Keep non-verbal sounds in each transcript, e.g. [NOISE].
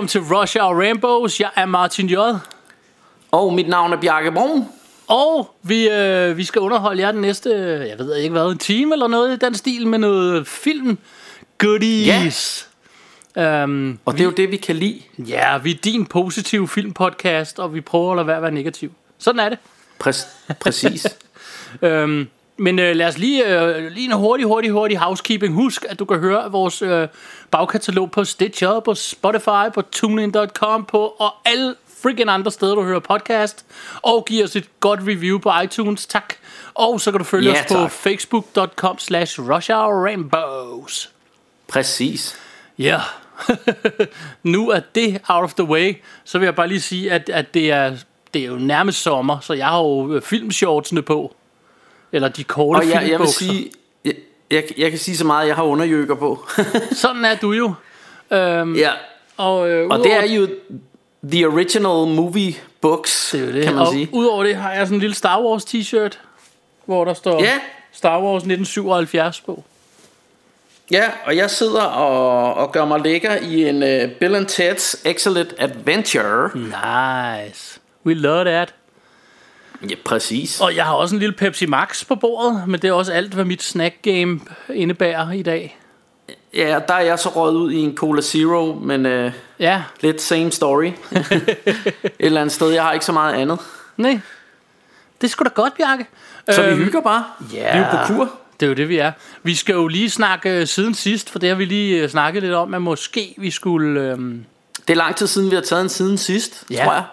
Velkommen til Rush Hour Rainbows. Jeg er Martin J. Og mit navn er Bjarke Brun. Og vi, øh, vi skal underholde jer den næste, jeg ved ikke hvad, en time eller noget i den stil med noget film goodies. Ja. Um, Og det er jo det, vi kan lide. ja, vi er din positive filmpodcast, og vi prøver at lade være at være negativ. Sådan er det. Præ- præcis. [LAUGHS] Øhm, men øh, lad os lige, øh, lige en hurtig, hurtig, hurtig housekeeping. Husk, at du kan høre vores øh, bagkatalog på Stitcher, på Spotify, på TuneIn.com, på og alle freaking andre steder, du hører podcast. Og giv os et godt review på iTunes, tak. Og så kan du følge Ja, os på tak. facebook.com slash rushhourrainbows. præcis. Ja, [LAUGHS] nu er det out of the way, så vil jeg bare lige sige, at, at det, er, det er jo nærmest sommer, så jeg har jo øh, filmshortsene på. Eller de korte Og jeg, jeg vil sige, jeg, jeg, jeg kan sige så meget, jeg har underjøkker på. [LAUGHS] Sådan er du jo. Øhm, ja. og, øh, Og det er jo the original movie books, det, er det. kan man og sige. Udover det har jeg sådan en lille Star Wars t-shirt, hvor der står Ja. Star Wars 1977 på. Ja, og jeg sidder og, og gør mig lækker i en uh, Bill and Ted's Excellent Adventure. Nice. We love that. Ja, præcis. Og jeg har også en lille Pepsi Max på bordet, men det er også alt, hvad mit snack game indebærer i dag. Ja, der er jeg så røget ud i en Cola Zero, men uh, Ja, lidt same story. [LAUGHS] Et eller andet sted, jeg har ikke så meget andet. nej. Det sgu da godt, Bjarke. Så vi Øhm, hygger bare. Ja. Vi er jo på kur. Det er jo det, vi er. Vi skal jo lige snakke øh, siden sidst, for det har vi lige øh, snakket lidt om, at måske vi skulle... Øhm, Det er lang tid siden, vi har taget en siden sidst, Ja. tror jeg.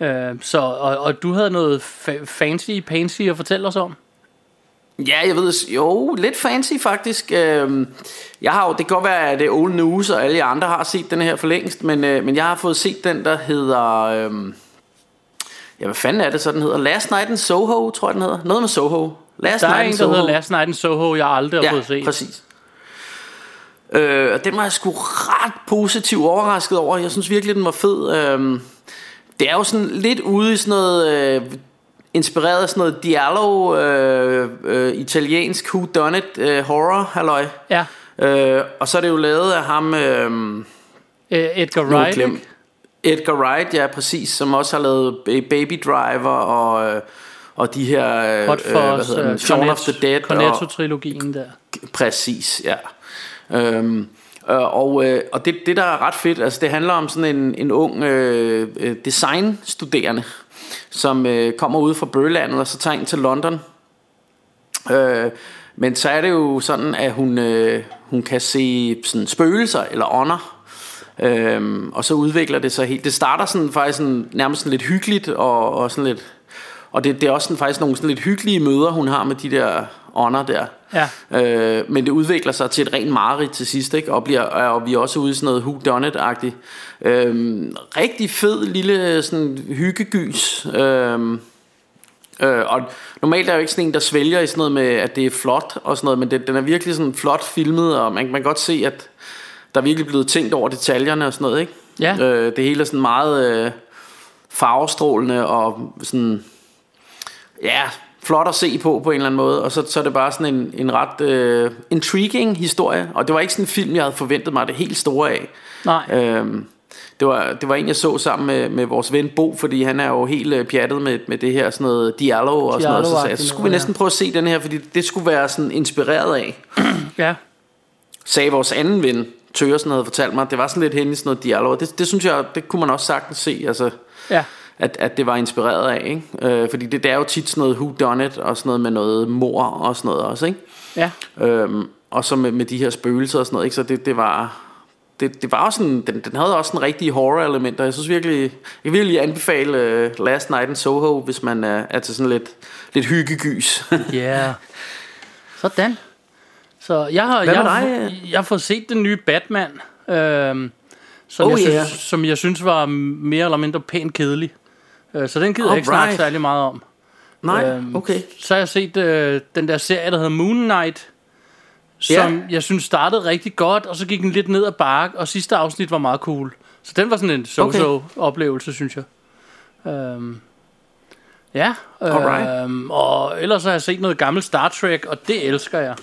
Øh, så, og, og du havde noget fa- fancy, pansy at fortælle os om. Ja, jeg ved, jo, lidt fancy faktisk. Øhm, Jeg har jo, det kan godt være, at det er old news, og alle jer andre har set den her for længst, men, øh, men jeg har fået set den, der hedder... Øhm, ja, hvad fanden er det så, den hedder? Last Night in Soho, tror jeg, den hedder. Noget med Soho. Last Der er Night en, der Soho. hedder Last Night in Soho, jeg aldrig har Ja, fået set. præcis. Øh, og den var jeg sgu ret positivt overrasket over. Jeg synes virkelig, den var fed. Øhm, det er jo sådan lidt ude i sådan noget... Øh, inspireret af sådan noget Diallo, øh, øh, italiensk whodunit øh, horror, halløj. Ja, Øh, og så er det jo lavet af ham... Øh, øh, Edgar Wright. ikke? Edgar Wright, ja præcis, som også har lavet Ba- Baby Driver og, øh, og de her, øh, Hot øh, hvad Fuzz, hedder den, Shaun of the Dead. og, Cornetto-trilogien der. Præcis, ja. Øhm, øh, Øh, og øh, og det, det, der er ret fedt, altså det handler om sådan en, en ung øh, øh designstuderende, som øh, kommer ud fra Bøgelandet og så tager ind til London. Øh, men så er det jo sådan, at hun, øh, hun kan se sådan spøgelser eller ånder. Øhm, og så udvikler det sig helt. Det starter sådan faktisk sådan, nærmest sådan lidt hyggeligt og, og sådan lidt og det, det er også sådan, faktisk nogle sådan lidt hyggelige møder hun har med de der ånder der. Ja. Øh, men det udvikler sig til et rent mareridt til sidst, ikke? Og, bliver, og vi er også ude i sådan noget who done it-agtigt. Øhm, rigtig fed lille sådan hyggegys. Øhm, øh, og normalt er jeg jo ikke sådan en, der svælger i sådan noget med, at det er flot og sådan noget, men det, den er virkelig sådan flot filmet, og man, man kan godt se, at der er virkelig blevet tænkt over detaljerne og sådan noget, ikke? Ja. Øh, det hele er sådan meget øh, farvestrålende og sådan, ja, flot at se på på en eller anden måde. Og så, så er det bare sådan en, en ret øh, intriguing historie. Og det var ikke sådan en film, jeg havde forventet mig det helt store af. Nej. Øhm, det, var, det var en, jeg så sammen med, med vores ven Bo, fordi han er jo helt øh, pjattet med, med det her sådan noget Diallo og sådan noget. Så sagde jeg, så skulle vi næsten prøve at se den her, fordi det skulle være sådan inspireret af. [CLEARS THROAT] Ja. Sagde vores anden ven, Tøresen havde fortalt mig, det var sådan lidt hen i sådan noget Diallo. Og det, det synes jeg, det kunne man også sagtens se. Altså, Ja. At, at det var inspireret af, ikke? Øh, fordi det, det er jo tit sådan noget who done it, og sådan noget med noget mor og sådan noget også, ikke? Ja. Øhm, og så med, med de her spøgelser og sådan noget, ikke? Så det, det var det, det var også sådan, den, den havde også en rigtig horror-elementer. Jeg synes virkelig, jeg vil virkelig anbefale uh, Last Night in Soho, hvis man er, er til sådan lidt, lidt hyggegys. Ja. Yeah. Sådan. Så jeg har, jeg, har, jeg har fået set den nye Batman, øhm, som, Oh, jeg yeah. synes, som jeg synes var mere eller mindre pænt kedelig. Øh, så den gider jeg ikke snakke Alright. særlig meget om. Nej, Øhm, okay. Så har jeg set øh, den der serie, der hedder Moon Knight, som Ja. jeg synes startede rigtig godt, og så gik den lidt ned ad bakke, og sidste afsnit var meget cool. Så den var sådan en so-so oplevelse, synes jeg. Øhm, ja, Alright. øhm, og ellers har jeg set noget gammelt Star Trek, og det elsker jeg.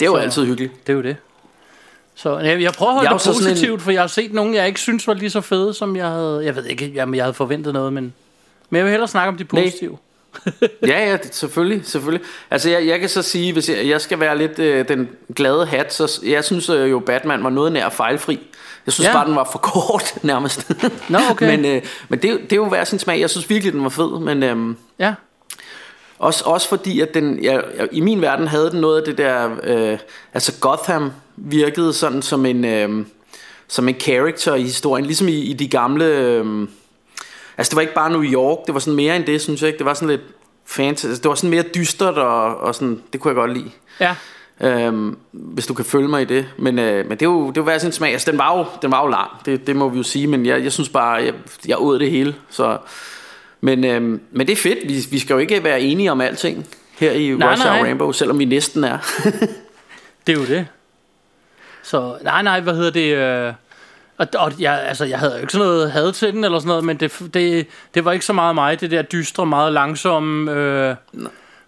Det er jo så- altid hyggeligt. Det er jo det. Så jeg, jeg prøver at holde Jeg det sådan en- positivt, for jeg har set nogle, jeg ikke synes var lige så fede, som jeg havde... Jeg ved ikke, jamen, jeg havde forventet noget, men... Men jeg vil hellere snakke om de Nej. positive. [LAUGHS] Ja, ja, selvfølgelig, selvfølgelig. Altså, jeg, jeg kan så sige, hvis jeg, jeg skal være lidt øh, den glade hat, så jeg synes øh, jo, Batman var noget nær fejlfri. Jeg synes Ja. bare, den var for kort, [LAUGHS] nærmest. Nå, okay. men øh, men det, det er jo hver sin smag. Jeg synes virkelig, den var fed, men... Øh, Ja, Også, også fordi, at den, jeg, jeg, i min verden havde den noget af det der, øh, altså Gotham virkede sådan som en, øh, som en character i historien, ligesom i, i de gamle, øh, altså det var ikke bare New York, det var sådan mere end det, synes jeg ikke, det var sådan lidt fantasy, altså, det var sådan mere dystert, og, og sådan, det kunne jeg godt lide. ja. Øhm, hvis du kan følge mig i det Men, øh, men det er jo, det er jo hver sin smag altså, den, var jo, den var jo lang det, det må vi jo sige Men jeg, jeg synes bare Jeg, jeg åd det hele så, men, øhm, men det er fedt vi, vi skal jo ikke være enige om alting Her i Nej, Rush Hour. Rainbow Selvom vi næsten er [LAUGHS] Det er jo det. Så, nej, nej, hvad hedder det? Øh, og, og jeg, altså, jeg havde jo ikke sådan noget had til den, eller sådan noget, men det, det, det var ikke så meget mig, det der dystre, meget langsomme... Øh,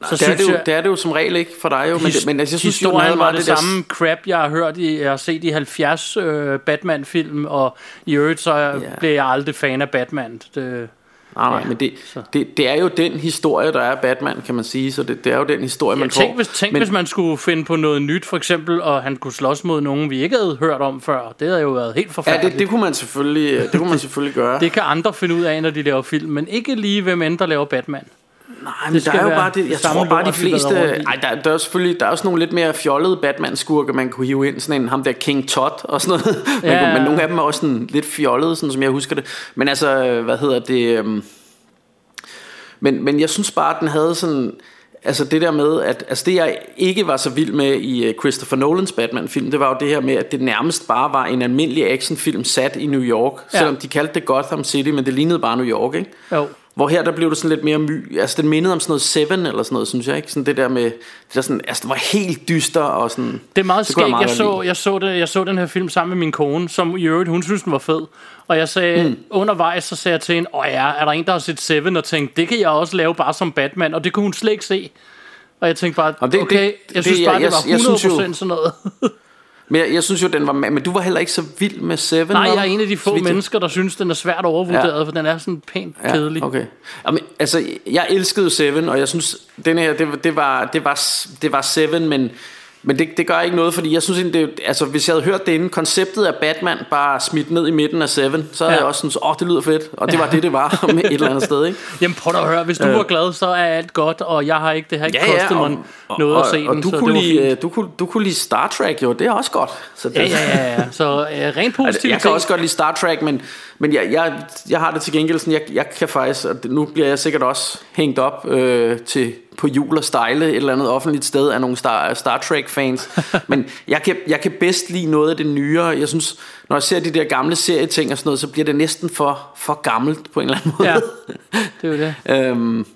så det, er det, jo, det er det jo som regel ikke for dig jo Men, det, men altså, jeg synes jo historien havde var det, det der samme crap, jeg har hørt i, jeg har set i 70 øh, Batman-film, og i øvrigt så Ja. blev jeg aldrig fan af Batman. Det, Nej, nej, Ja, men det, så. det, det er jo den historie, der er Batman, kan man sige. Så det, det er jo den historie, man jeg tænk, får. hvis, tænk men, hvis man skulle finde på noget nyt, for eksempel, og han kunne slås mod nogen, vi ikke havde hørt om før. Det havde jo været helt Ja, forfærdeligt. det, det, kunne man selvfølgelig, det kunne man selvfølgelig gøre. [LAUGHS] Det kan andre finde ud af, når de laver film, men ikke lige hvem end der laver Batman. Nej, men Det der skal er jo være bare det, jeg tror bare de fleste, ej, der, der er selvfølgelig, der er også nogle lidt mere fjollede Batman-skurke, man kunne hive ind, sådan en, ham der King Todd og sådan noget, [LAUGHS] man Ja, kunne, men nogle af dem er også sådan lidt fjollede, sådan som jeg husker det, men altså, hvad hedder det, øhm, men, men jeg synes bare, at den havde sådan, altså det der med, at altså det jeg ikke var så vild med i øh, Christopher Nolans Batman-film, det var jo det her med, at det nærmest bare var en almindelig actionfilm sat i New York, Ja. selvom de kaldte det Gotham City, men det lignede bare New York, ikke? Jo. Hvor her der blev det sådan lidt mere my, altså den mindede om sådan noget Seven eller sådan noget, synes jeg ikke? Sådan det der med, det der sådan, altså det var helt dyster og sådan. Det er meget skægt. Jeg, meget så, godt lide. jeg, så det, jeg så den her film sammen med min kone, som i øvrigt, hun synes, den var fed. Og jeg sagde, mm. undervejs, så sagde jeg til hende, åh ja, er der en, der har set Seven, og tænkt, det kan jeg også lave bare som Batman, og det kunne hun slet ikke se. Og jeg tænkte bare, Jamen, det- okay, det- jeg synes det- bare, jeg- det var jeg- jeg 100% synes jo- sådan noget. [LAUGHS] Men jeg, jeg synes jo, den var, men du var heller ikke så vild med Seven. Nej, jeg er en af de få vidt jeg- mennesker, der synes, den er svært overvurderet, Ja. for den er sådan pænt kedelig. Ja, okay. Jamen, altså, jeg elskede Seven, og jeg synes, den her, det, var- det, var, det, var, det var Seven, men, men det, det gør ikke noget, fordi jeg synes egentlig, det, altså, hvis jeg havde hørt det inden, konceptet af Batman bare smidt ned i midten af Seven, så havde Ja. jeg også synes, åh, det lyder fedt, og det var det, det var [LAUGHS] med et eller andet sted, ikke? Jamen prøv at høre, hvis du var glad, så er alt godt, og jeg har ikke, det har ikke kostet mig noget og, at se og den, du, så kunne det lide, øh, du, kunne, du kunne lide Star Trek, jo, det er også godt. Så det, Ja, ja, ja, ja. Så øh, rent Altså, positivt. jeg kan også godt lide Star Trek, men, men jeg, jeg, jeg har det til gengæld sådan, jeg, jeg kan faktisk, og nu bliver jeg sikkert også hængt op øh, til på jul og stejle et eller andet offentligt sted af nogle Star, Star Trek fans. [LAUGHS] men jeg kan, jeg kan bedst lide noget af det nyere. Jeg synes, når jeg ser de der gamle serieting og sådan noget, så bliver det næsten for, for gammelt på en eller anden måde. Ja, det er jo det. [LAUGHS] øhm,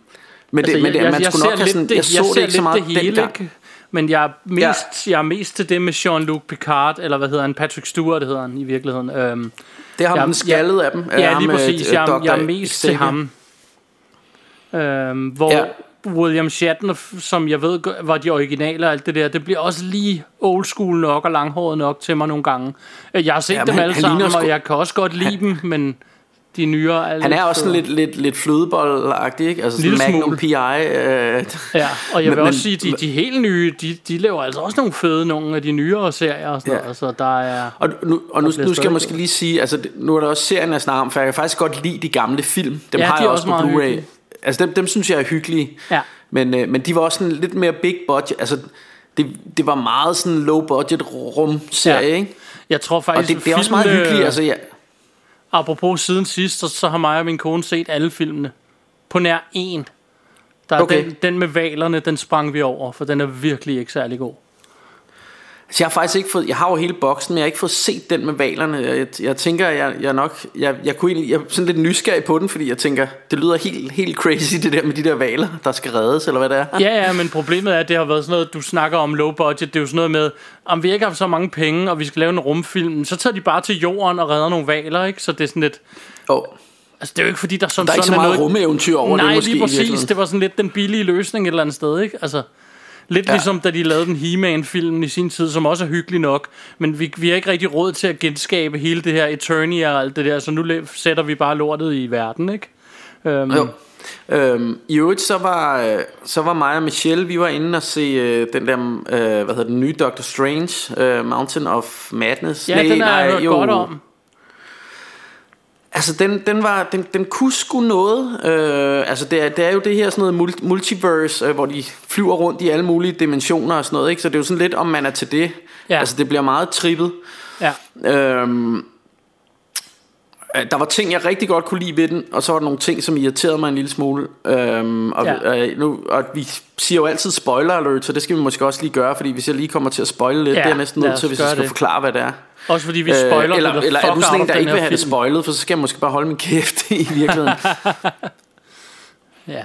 men Altså, det, men det, man skulle nok have sådan, det, jeg så jeg det ikke så meget det hele, dengang. ikke? Men jeg er, mest, ja. jeg er mest til det med Jean-Luc Picard, eller hvad hedder han, Patrick Stewart hedder han i virkeligheden. Øhm, Det jeg- den skaldede af dem. ja, lige øh, præcis. Jeg, jeg er mest til ham. Øhm, hvor Ja. William Shatner, som jeg ved var de originale og alt det der, det bliver også lige old school nok og langhåret nok til mig nogle gange. Øh, Jeg har set Ja, dem han- alle han sammen, ligner og jeg kan også godt lide dem, men de nyere er Han er også sådan lidt, lidt, lidt flødeboldagtig, ikke? Altså sådan Magnum smule. PI. Øh, Ja, og jeg vil Men- også sige, de, de helt nye, de, de laver altså også nogle fede, nogle af de nyere serier og sådan Ja. noget, så der er... Og nu, og nu, nu skal jeg måske lige sige, altså nu er der også serien, jeg snakker om, for jeg kan faktisk godt lide de gamle film. Dem Ja, har de jeg også også på Blu-ray. Altså dem, dem synes jeg er hyggelige. Ja. Men, øh, men de var også sådan lidt mere big budget. Altså det, det var meget sådan low budget rum serie, Ja. ikke? Jeg tror Og faktisk, det, det er også meget hyggeligt, altså ja. Apropos siden sidst, så, så har mig og min kone set alle filmene. På nær en. Der er Okay. den, den med valerne, den sprang vi over, for den er virkelig ikke særlig god. Så jeg har faktisk ikke fået, jeg har jo hele boksen, men jeg har ikke fået set den med valerne. Jeg, jeg, tænker, jeg, jeg nok, jeg, jeg, kunne egentlig, jeg er sådan lidt nysgerrig på den, fordi jeg tænker, det lyder helt, helt crazy, det der med de der valer, der skal reddes, eller hvad det er. Ja, ja, men problemet er, at det har været sådan noget, du snakker om low budget. Det er jo sådan noget med, om vi ikke har så mange penge, og vi skal lave en rumfilm, så tager de bare til jorden og redder nogle valer, ikke? Så det er sådan lidt... Oh, Altså, det er jo ikke fordi, der som der er ikke så sådan meget noget... rumeventyr over Nej, det måske lige i præcis. Det var sådan lidt den billige løsning et eller andet sted, ikke? Altså, lidt ja. Ligesom da de lavede den He-Man-film i sin tid, som også er hyggelig nok, men vi, vi har ikke rigtig råd til at genskabe hele det her Eternia og alt det der, så nu sætter vi bare lortet i verden, ikke? Um, Jo. Øhm, I øvrigt så var, øh, så var mig og Michelle, vi var inde og se øh, den der, øh, hvad hedder den nye Doctor Strange, øh, Mountain of Madness. Ja, den har jeg hørt jo. godt om. Altså den, den var den, den kunne sgu noget øh, Altså det er, det er jo det her sådan noget mul- multiverse øh, Hvor de flyver rundt i alle mulige dimensioner og sådan noget ikke? Så det er jo sådan lidt om man er til det Ja. Altså det bliver meget trippet Ja. øhm, øh, Der var ting jeg rigtig godt kunne lide ved den Og så var der nogle ting som irriterede mig en lille smule øhm, og, Ja. øh, nu, og vi siger jo altid spoiler alert Så det skal vi måske også lige gøre Fordi hvis jeg lige kommer til at spoile lidt Ja, Det er næsten nødt til hvis jeg skal det. forklare hvad det er Også fordi vi spoiler øh, eller, det, eller er du sådan en, der ikke vil have det film. spoilet For så skal jeg måske bare holde min kæft i virkeligheden [LAUGHS] Ja.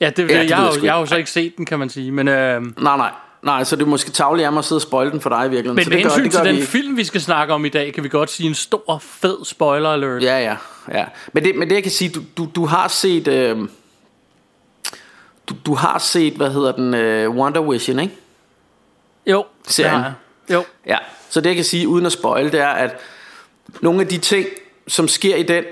Ja, det, det, Ja, ja, det jeg, jeg jeg har jo ikke. så ikke set den, kan man sige. Men, øh, Nej, nej. Nej, så det er måske tavligt af mig at sidde og spoil den for dig i virkeligheden. men så med det gør, hensyn det gør til den ikke. film, vi skal snakke om i dag, kan vi godt sige en stor, fed spoiler alert. Ja, ja, ja. Men det, men det jeg kan sige, du, du, du har set... Øh, du, du har set, hvad hedder den, øh, Wonder Vision, ikke? Jo, det Serien. har jeg. Jo, Ja. Så det jeg kan sige, uden at spoil, det er, at nogle af de ting, som sker i den,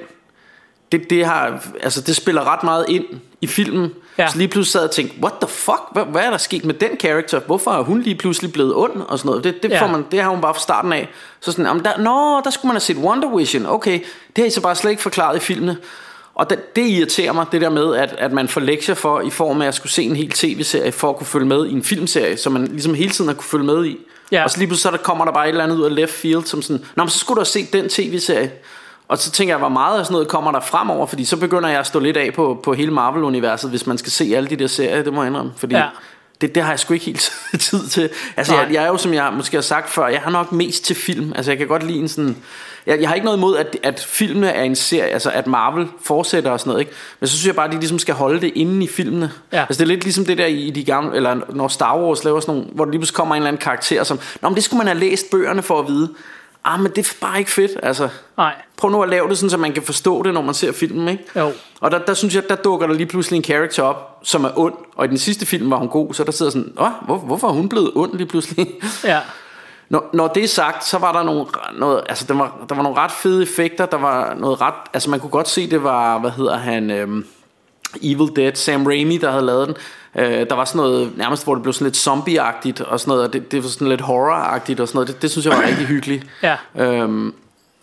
det, det, har, altså, det spiller ret meget ind i filmen. Ja. Så lige pludselig sad jeg og tænkte, what the fuck, hvad, hvad er der sket med den karakter? Hvorfor er hun lige pludselig blevet ond og sådan noget? Det, det, Ja. får man, det har hun bare fra starten af. Så sådan, jamen der, nå, der skulle man have set Wonder Vision. Okay, det har I så bare slet ikke forklaret i filmene. Og det, det irriterer mig, det der med, at, at man får lektier for, i form af at skulle se en hel tv-serie, for at kunne følge med i en filmserie, som man ligesom hele tiden har kunne følge med i. Ja. Og så lige pludselig så der kommer der bare et eller andet ud af left field, som sådan, Nå, men så skulle du have set den tv-serie. Og så tænker jeg, hvor meget af sådan noget kommer der fremover, fordi så begynder jeg at stå lidt af på, på hele Marvel-universet, hvis man skal se alle de der serier, det må jeg indrømme. Fordi Ja. det, det har jeg sgu ikke helt [LAUGHS] tid til. Altså, Nej. jeg, jeg er jo, som jeg måske har sagt før, jeg har nok mest til film. Altså, jeg kan godt lide en sådan... Jeg, jeg har ikke noget imod, at, at filmene er en serie, altså at Marvel fortsætter og sådan noget, ikke? Men så synes jeg bare, at de ligesom skal holde det inde i filmene. Ja. Altså, det er lidt ligesom det der i, i de gamle, eller når Star Wars laver sådan nogle, hvor der lige pludselig kommer en eller anden karakter, som, Nå, men det skulle man have læst bøgerne for at vide. Ah, men det er bare ikke fedt, altså. nej. Prøv nu at lave det sådan, så man kan forstå det, når man ser filmen, ikke? Jo. Og der, der synes jeg, der dukker der lige pludselig en karakter op, som er ond. Og i den sidste film var hun god, så der sidder sådan, Åh, hvor, hvorfor er hun blevet ond lige pludselig? Ja. [LAUGHS] Når, når det er sagt, så var der nogle, noget, altså der var, der var nogle ret fede effekter, der var noget ret, altså man kunne godt se, det var, hvad hedder han, øhm, Evil Dead, Sam Raimi, der havde lavet den. Øh, der var sådan noget, nærmest hvor det blev sådan lidt zombie-agtigt, og sådan noget, og det, det var sådan lidt horror-agtigt og sådan noget, det, det synes jeg var rigtig hyggeligt. [CLEARS THROAT] Ja. Øhm,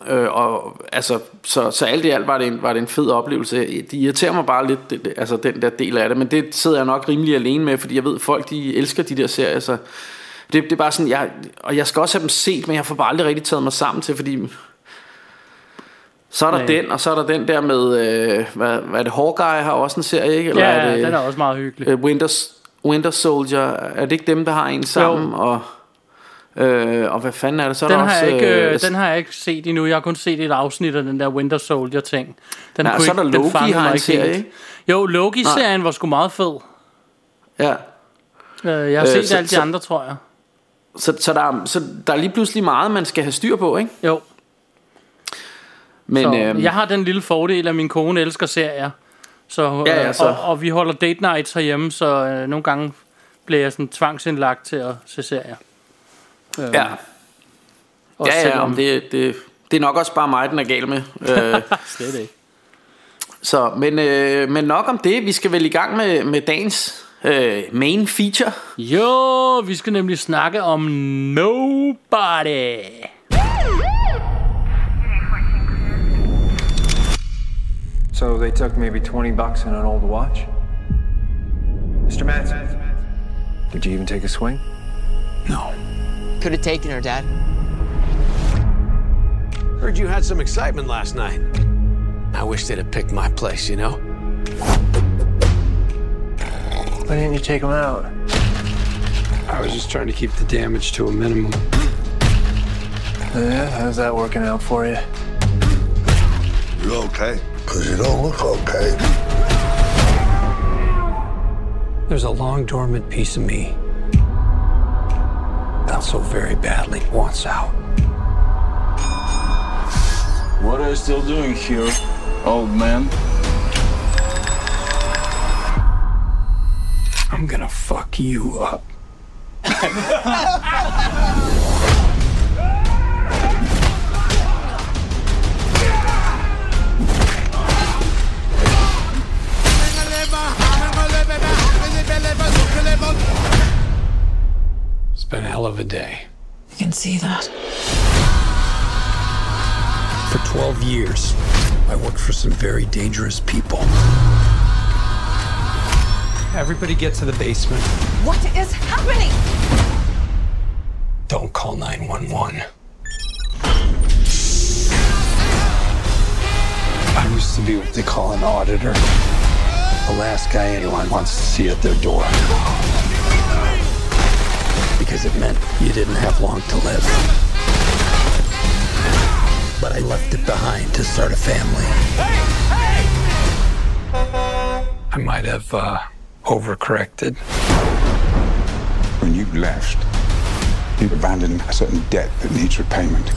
øh, og altså, så, så alt i alt var det, en, var det en fed oplevelse. Det irriterer mig bare lidt, det, det, altså den der del af det, men det sidder jeg nok rimelig alene med, fordi jeg ved, folk de elsker de der serier, så det, det er bare sådan, jeg, og jeg skal også have dem set, men jeg får bare aldrig rigtig taget mig sammen til, fordi så er der Nej. den, og så er der den der med, øh, hvad, hvad er det, Hawkeye har også en serie, ikke? Eller Ja, er det, den er også meget hyggelig. øh, Winter, Winter Soldier, er det ikke dem, der har en sammen? Og, øh, og hvad fanden er det? Så er Den der har, også, jeg ikke, øh, øh, den har jeg ikke set endnu. Jeg har kun set et afsnit af den der Winter Soldier ting. Den kunne så er der ikke- den Loki fangede har en ikke serie, ikke? Jo, Loki-serien var sgu meget fed. Ja. Øh, Jeg har Øh, set så- alle de så- andre, tror jeg. Så, så, der, er- så der er lige pludselig meget, man skal have styr på, ikke? Jo, Men, så øhm, jeg har den lille fordel, at min kone elsker serier. Så, Ja, ja, øh, så- Og, og vi holder date nights herhjemme, så øh, nogle gange bliver jeg sådan tvangsindlagt til at se serier. Øh, ja, også ja, ja selvom- om det, det, det er nok også bare mig, den er gal med. [LAUGHS] øh, Slet ikke. så, men, øh, men nok om det. Vi skal vel i gang med, med dagens øh, main feature. Jo, vi skal nemlig snakke om Nobody. So they took maybe 20 bucks and an old watch? Mr. Manson, Did you even take a swing? No. Could have taken her, Dad. Heard you had some excitement last night. I wish they'd have picked my place, you know? Why didn't you take him out? I was just trying to keep the damage to a minimum. Yeah, how's that working out for you? You okay? Because you don't look okay. There's a long dormant piece of me that so very badly wants out. What are you still doing here, old man? I'm gonna fuck you up. [LAUGHS] been a hell of a day. You can see that. For 12 years, I worked for some very dangerous people. Everybody get to the basement. What is happening? Don't call 911. I used to be what they call an auditor. The last guy anyone wants to see at their door. Because it meant you didn't have long to live. But I left it behind to start a family. I might have uh, overcorrected. When you left, you abandoned a certain debt that needs repayment.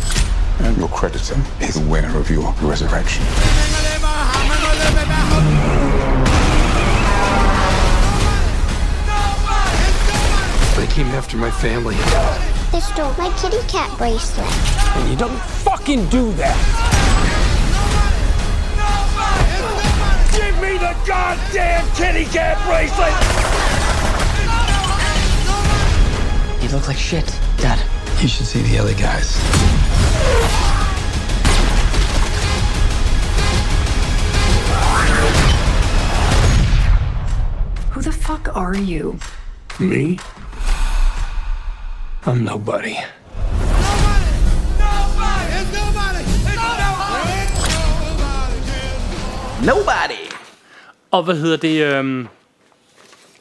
And your creditor is aware of your resurrection. Came after my family. They stole my kitty cat bracelet. And you don't fucking do that. Give me the goddamn kitty cat bracelet! You look like shit, Dad. You should see the other guys. Who the fuck are you? Me? I'm nobody. Nobody. Og hvad hedder det? Øhm,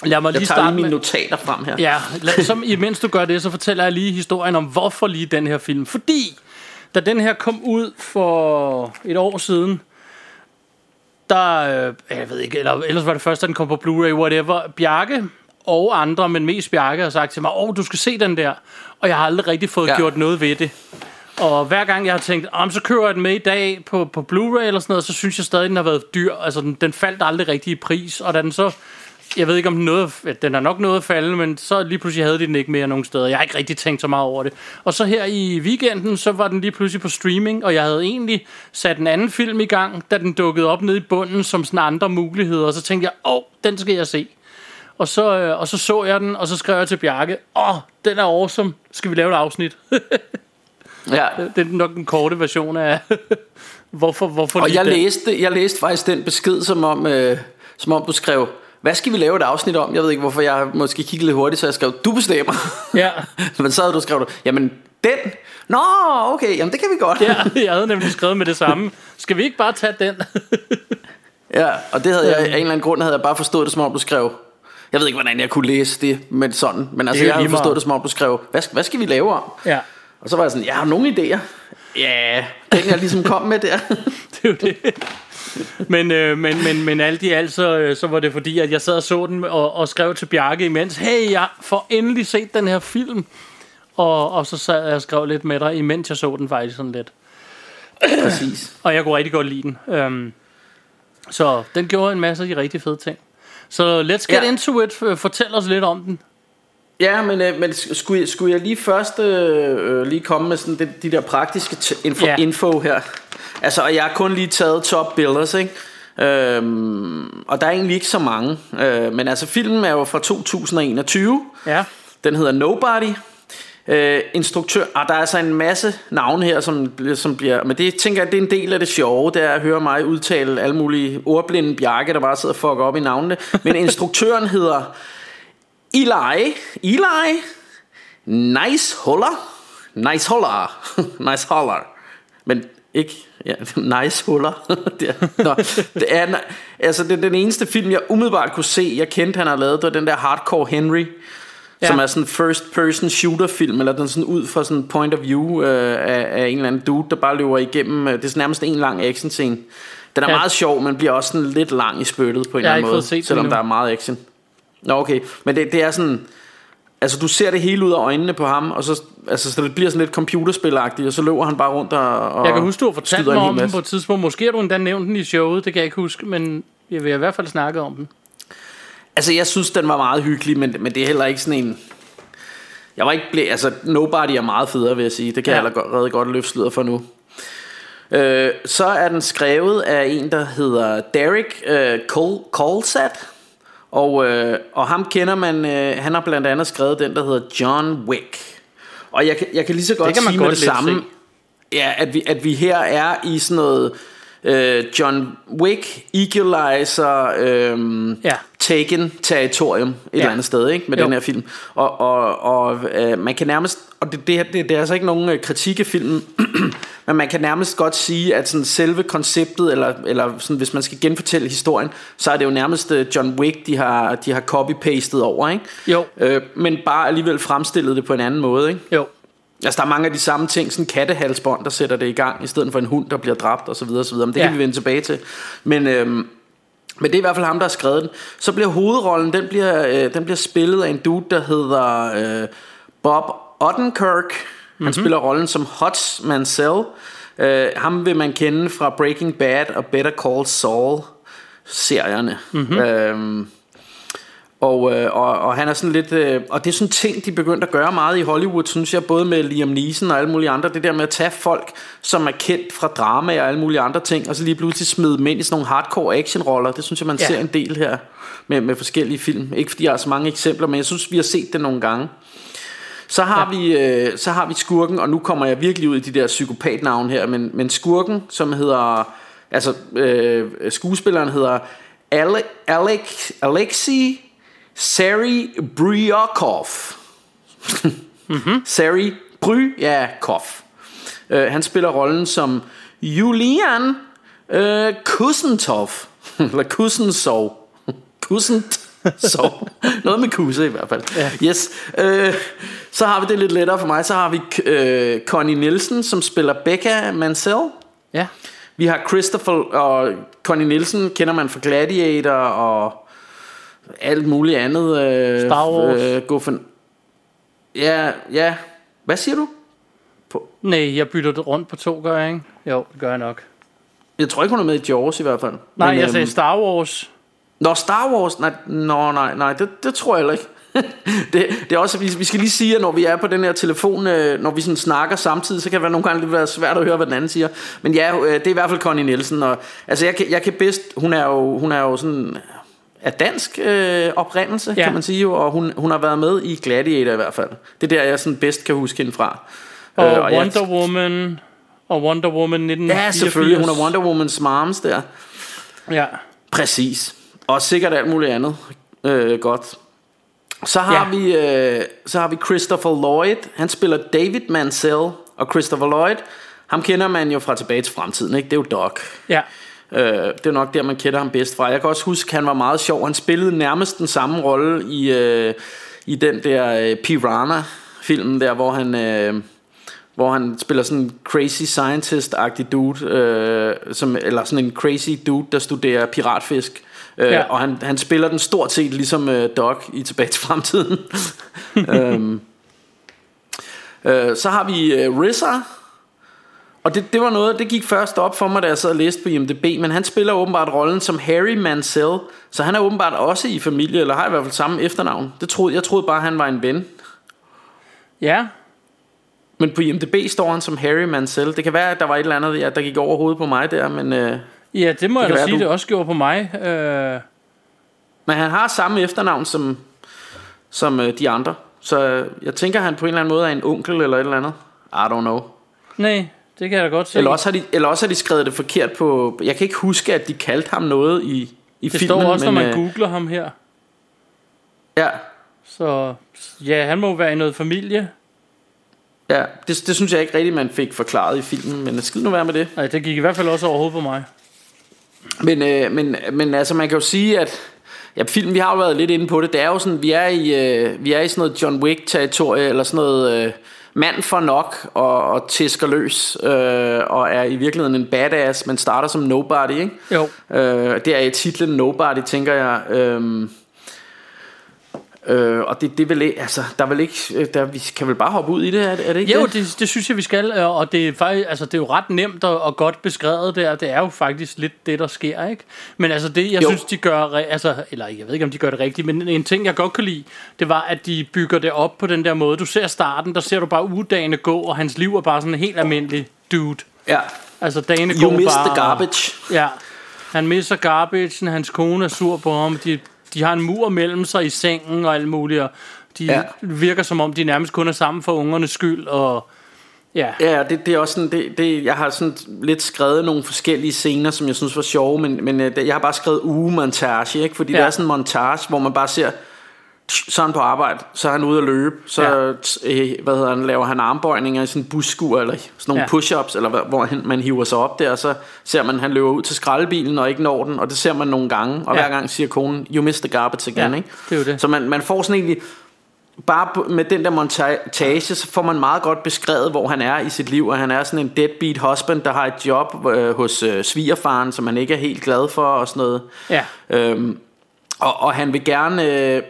lad mig lige Jeg tager starte lige mine med... notater frem her. Ja, lad, som, imens du gør det, så fortæller jeg lige historien om, hvorfor lige den her film. Fordi, da den her kom ud for et år siden, der, øh, jeg ved ikke, eller ellers var det først, da den kom på Blu-ray, whatever, Bjarke og andre, men mest Bjarke, har sagt til mig, åh, du skal se den der. Og jeg har aldrig rigtig fået ja. Gjort noget ved det. Og hver gang jeg har tænkt, om så kører jeg den med i dag på, på Blu-ray eller sådan noget, så synes jeg stadig, den har været dyr. Altså, den, den faldt aldrig rigtig i pris, og da den så jeg ved ikke om den nåede, den er nok nået at falde, men så lige pludselig havde de den ikke mere nogen steder. Jeg har ikke rigtig tænkt så meget over det. Og så her i weekenden, så var den lige pludselig på streaming, og jeg havde egentlig sat en anden film i gang, da den dukkede op nede i bunden som sådan andre muligheder. Og så tænkte jeg, åh, den skal jeg se. Og så, øh, og så så jeg den, og så skrev jeg til Bjarke, åh, den er awesome, skal vi lave et afsnit? [LAUGHS] Ja. det er nok den korte version af, [LAUGHS] hvorfor, hvorfor Og jeg den. læste, jeg læste faktisk den besked, som om, øh, som om du skrev, hvad skal vi lave et afsnit om? Jeg ved ikke, hvorfor jeg måske kiggede lidt hurtigt, så jeg skrev, du bestemmer. Ja. [LAUGHS] Men så havde du skrevet, jamen den? Nå, okay, jamen det kan vi godt. ja, jeg havde nemlig skrevet med det samme. Skal vi ikke bare tage den? ja og det havde jeg, af en eller anden grund havde jeg bare forstået det, som om du skrev, jeg ved ikke, hvordan jeg kunne læse det med sådan, men altså jeg meget. forstået det, som om du skrev, hvad, skal- hvad skal vi lave om? ja. Og så var jeg sådan, jeg har nogle idéer. Ja, den jeg ligesom kom med der. [LAUGHS] det er jo det. Men, øh, men, men, men alt i alt, så, øh, så var det fordi, at jeg sad og så den og, og skrev til Bjarke imens, hey, jeg får endelig set den her film. Og, og så sad jeg og skrev lidt med dig, imens jeg så den faktisk sådan lidt. Præcis. Og jeg kunne rigtig godt lide den. Um, så den gjorde en masse af de rigtig fede ting. Så let's get Ja. into it. Fortæl os lidt om den. Ja, men, øh, men skulle, jeg, skulle jeg lige først øh, øh, lige komme med sådan de, de der praktiske info, Ja. info her? Altså, og jeg har kun lige taget top billers, ikke? Øhm, og der er egentlig ikke så mange. Øh, men altså, filmen er jo fra 2021. Ja. Den hedder Nobody. Øh, instruktør, og der er altså en masse navne her, som, bliver- som bliver, men det tænker jeg, det er en del af det sjove, det er at høre mig udtale alle mulige ordblinde bjarke, der bare sidder og fucker op i navnene. Men [LAUGHS] instruktøren hedder Eli, Eli, nice huller, nice huller, [LAUGHS] nice huller, men ikke, ja, [LAUGHS] nice huller. det, er, nå, det er, altså det er den eneste film, jeg umiddelbart kunne se, jeg kendte, han har lavet, det var den der Hardcore Henry, ja. som er sådan first person shooter film, eller den sådan ud fra sådan point of view øh, af, af en eller anden dude, der bare løber igennem, øh, det er nærmest en lang action scene. Den er Ja. meget sjov, men bliver også sådan lidt lang i spyttet på en eller anden måde, selvom der er meget action. Nå okay, men det, det er sådan Altså du ser det hele ud af øjnene på ham Og så, altså, så det bliver sådan lidt computerspilagtigt Og så løber han bare rundt og, og Jeg kan huske, du har fortalt mig om den på et tidspunkt. Måske har du endda nævnt den i showet, det kan jeg ikke huske, men jeg vil i hvert fald snakke om den. Altså jeg synes den var meget hyggelig Men, men det er heller ikke sådan en Jeg var ikke ble, Altså Nobody er meget federe vil jeg sige Det kan Ja. jeg allerede godt løfte sløret for nu øh, Så er den skrevet af en der hedder Derek øh, Col- Colsat og, øh, og ham kender man øh, Han har blandt andet skrevet den der hedder John Wick Og jeg, jeg kan lige så godt kan man sige godt med det samme se. Ja, at vi, at vi her er i sådan noget øh, John Wick, Equalizer, øh, Ja. Taken territorium et ja. eller andet sted, ikke? Med Jo. den her film. Og, og, og øh, man kan nærmest, og det, det, det, det er altså ikke nogen øh, kritik af filmen, [CLEARS THROAT] men man kan nærmest godt sige, at sådan selve konceptet, eller, eller sådan, hvis man skal genfortælle historien, så er det jo nærmest øh, John Wick, de har, de har copy-pastet over, ikke? Jo. Øh, men bare alligevel fremstillet det på en anden måde, ikke? Jo. Altså der er mange af de samme ting Sådan en kattehalsbånd der sætter det i gang I stedet for en hund der bliver dræbt og så videre, og så videre. Men det Ja. kan vi vende tilbage til Men, øhm, men det er i hvert fald ham der har skrevet den Så bliver hovedrollen Den bliver, øh, den bliver spillet af en dude der hedder øh, Bob Odenkirk Han mm-hmm. spiller rollen som Hutch Mansell øh, Ham vil man kende fra Breaking Bad Og Better Call Saul Serierne mm-hmm. øhm, og, øh, og, og han er sådan lidt øh, Og det er sådan ting de begyndte at gøre meget i Hollywood Synes jeg både med Liam Neeson og alle mulige andre Det der med at tage folk Som er kendt fra drama og alle mulige andre ting Og så lige pludselig smide dem ind i sådan nogle hardcore actionroller Det synes jeg man Ja. ser en del her med, med forskellige film Ikke fordi jeg har så mange eksempler Men jeg synes vi har set det nogle gange så har, ja. vi, øh, så har vi skurken, og nu kommer jeg virkelig ud i de der psykopatnavn her, men, men skurken, som hedder, altså øh, skuespilleren hedder Ale, Alek, Alexei Sari Bryakov. [LAUGHS] mm-hmm. Sari Bryakov. Øh, han spiller rollen som Julian øh, Kusentov. [LAUGHS] Eller Kusensov. [LAUGHS] Kusentov. Noget med kusse i hvert fald. Ja. Yes. Øh, så har vi det lidt lettere for mig. Så har vi øh, Connie Nielsen, som spiller Becca Mansell. Ja. Vi har Christopher og Connie Nielsen kender man fra Gladiator og alt muligt andet. Øh, Star Wars. Øh, gå for, ja, ja. Hvad siger du? Nej, jeg bytter det rundt på to, gør jeg ikke? Jo, det gør jeg nok. Jeg tror ikke, hun er med i Jaws i hvert fald. Nej, Men, jeg sagde øhm, Star Wars. Nå, Star Wars? Nej, nå, nej, nej det, det tror jeg heller ikke. [LAUGHS] det, det er også, vi, vi skal lige sige, at når vi er på den her telefon, øh, når vi sådan snakker samtidig, så kan det være nogle gange lidt være svært at høre, hvad den anden siger. Men ja, øh, det er i hvert fald Connie Nielsen. Og, altså, jeg kan, jeg kan bedst, hun er jo, hun er jo sådan af dansk øh, oprindelse, Ja. kan man sige, jo, og hun, hun har været med i Gladiator i hvert fald. Det er der, jeg sådan bedst kan huske hende fra. Og Øh, og jeg- Wonder Woman. Og Wonder Woman 1984. Ja, selvfølgelig. Hun er Wonder Woman's moms der. Ja. Præcis. Og sikkert alt muligt andet. Øh, godt. Så har, Ja. vi, øh, så har vi Christopher Lloyd. Han spiller David Mansell. Og Christopher Lloyd, ham kender man jo fra tilbage til fremtiden. Ikke? Det er jo Doc. Ja. Øh, det er nok der, man kender ham bedst fra. Jeg kan også huske, han var meget sjov. Han spillede nærmest den samme rolle i, øh, i den der øh, Piranha-filmen der, hvor han... Øh, hvor han spiller sådan en crazy scientist-agtig dude, øh, som, eller sådan en crazy dude, der studerer piratfisk. Øh, Ja. Og han, han spiller den stort set ligesom øh, Doc i Tilbage til Fremtiden. [LAUGHS] øhm, øh, så har vi øh, RZA. Og det, det var noget, det gik først op for mig, da jeg sad og læste på IMDb, men han spiller åbenbart rollen som Harry Mansell, så han er åbenbart også i familie, eller har i hvert fald samme efternavn. Det troede, jeg troede bare, han var en ven. Ja. Men på IMDb står han som Harry Mansell. Det kan være, at der var et eller andet, ja, der gik over hovedet på mig der, men... Øh, Ja, det må Det jeg da sige, du- det også gjorde på mig. Øh, Men han har samme efternavn som, som øh, de andre. Så øh, jeg tænker, han på en eller anden måde er en onkel eller et eller andet. I don't know. nej, det kan jeg da godt se. Eller også, har de, eller også har de skrevet det forkert på... Jeg kan ikke huske, at de kaldte ham noget i, i det filmen. står også, når men, man øh, googler ham her. Ja, Så ja, han må være i noget familie. Ja, det, det synes jeg ikke rigtigt, man fik forklaret i filmen, men skid nu være med det. Nej, det gik i hvert fald også overhovedet på mig. Men, øh, men, men altså, man kan jo sige, at ja, filmen, vi har jo været lidt inde på det, det er jo sådan, vi er i, øh, vi er i sådan noget John Wick-territorie, eller sådan noget øh, mand for nok, og, og tæsker løs, øh, og er i virkeligheden en badass, men starter som nobody, ikke? Jo. Øh, det er titlen Nobody, tænker jeg. Øh, Øh, og det, det ikke, altså, der er vel ikke, øh, der, vi kan vel bare hoppe ud i det, er, det- er det ikke Jo, det? det, det synes jeg, vi skal, øh, og det er, faktisk, altså, det er jo ret nemt og, og godt beskrevet der. Det er jo faktisk lidt det, der sker, ikke? Men altså det, jeg Jo. synes, de gør, altså, eller jeg ved ikke, om de gør det rigtigt, men en ting, jeg godt kan lide, det var, at de bygger det op på den der måde. Du ser starten, der ser du bare ugedagene gå, og hans liv er bare sådan en helt almindelig dude. Ja. Altså dagene You går bare... the garbage. Ja, han misser garbage, hans kone er sur på ham, de, de har en mur mellem sig i sengen og alt muligt, og de Ja. virker som om, de nærmest kun er sammen for ungernes skyld, og ja, Ja, det, det er også sådan, det, det, jeg har sådan lidt skrevet nogle forskellige scener, som jeg synes var sjove, men, men øh, jeg har bare skrevet ugemontage, ikke? Fordi. Ja. det er sådan en montage, hvor man bare ser, så er han på arbejde, så er han ude at løbe, så Ja. hvad hedder han, laver han armbøjninger i sådan en busskur, eller sådan nogle ja. Push-ups, eller hvor man hiver sig op der, og så ser man, han løber ud til skraldebilen og ikke når den, og det ser man nogle gange, og Ja. hver gang siger konen, you missed the garbage again, Ja, ikke? det er jo det. Så man, man får sådan egentlig, bare med den der montage, så får man meget godt beskrevet, hvor han er i sit liv, og han er sådan en deadbeat husband, der har et job øh, hos øh, svigerfaren, som han ikke er helt glad for, og sådan noget. ja, Øhm, og, og han vil gerne øh,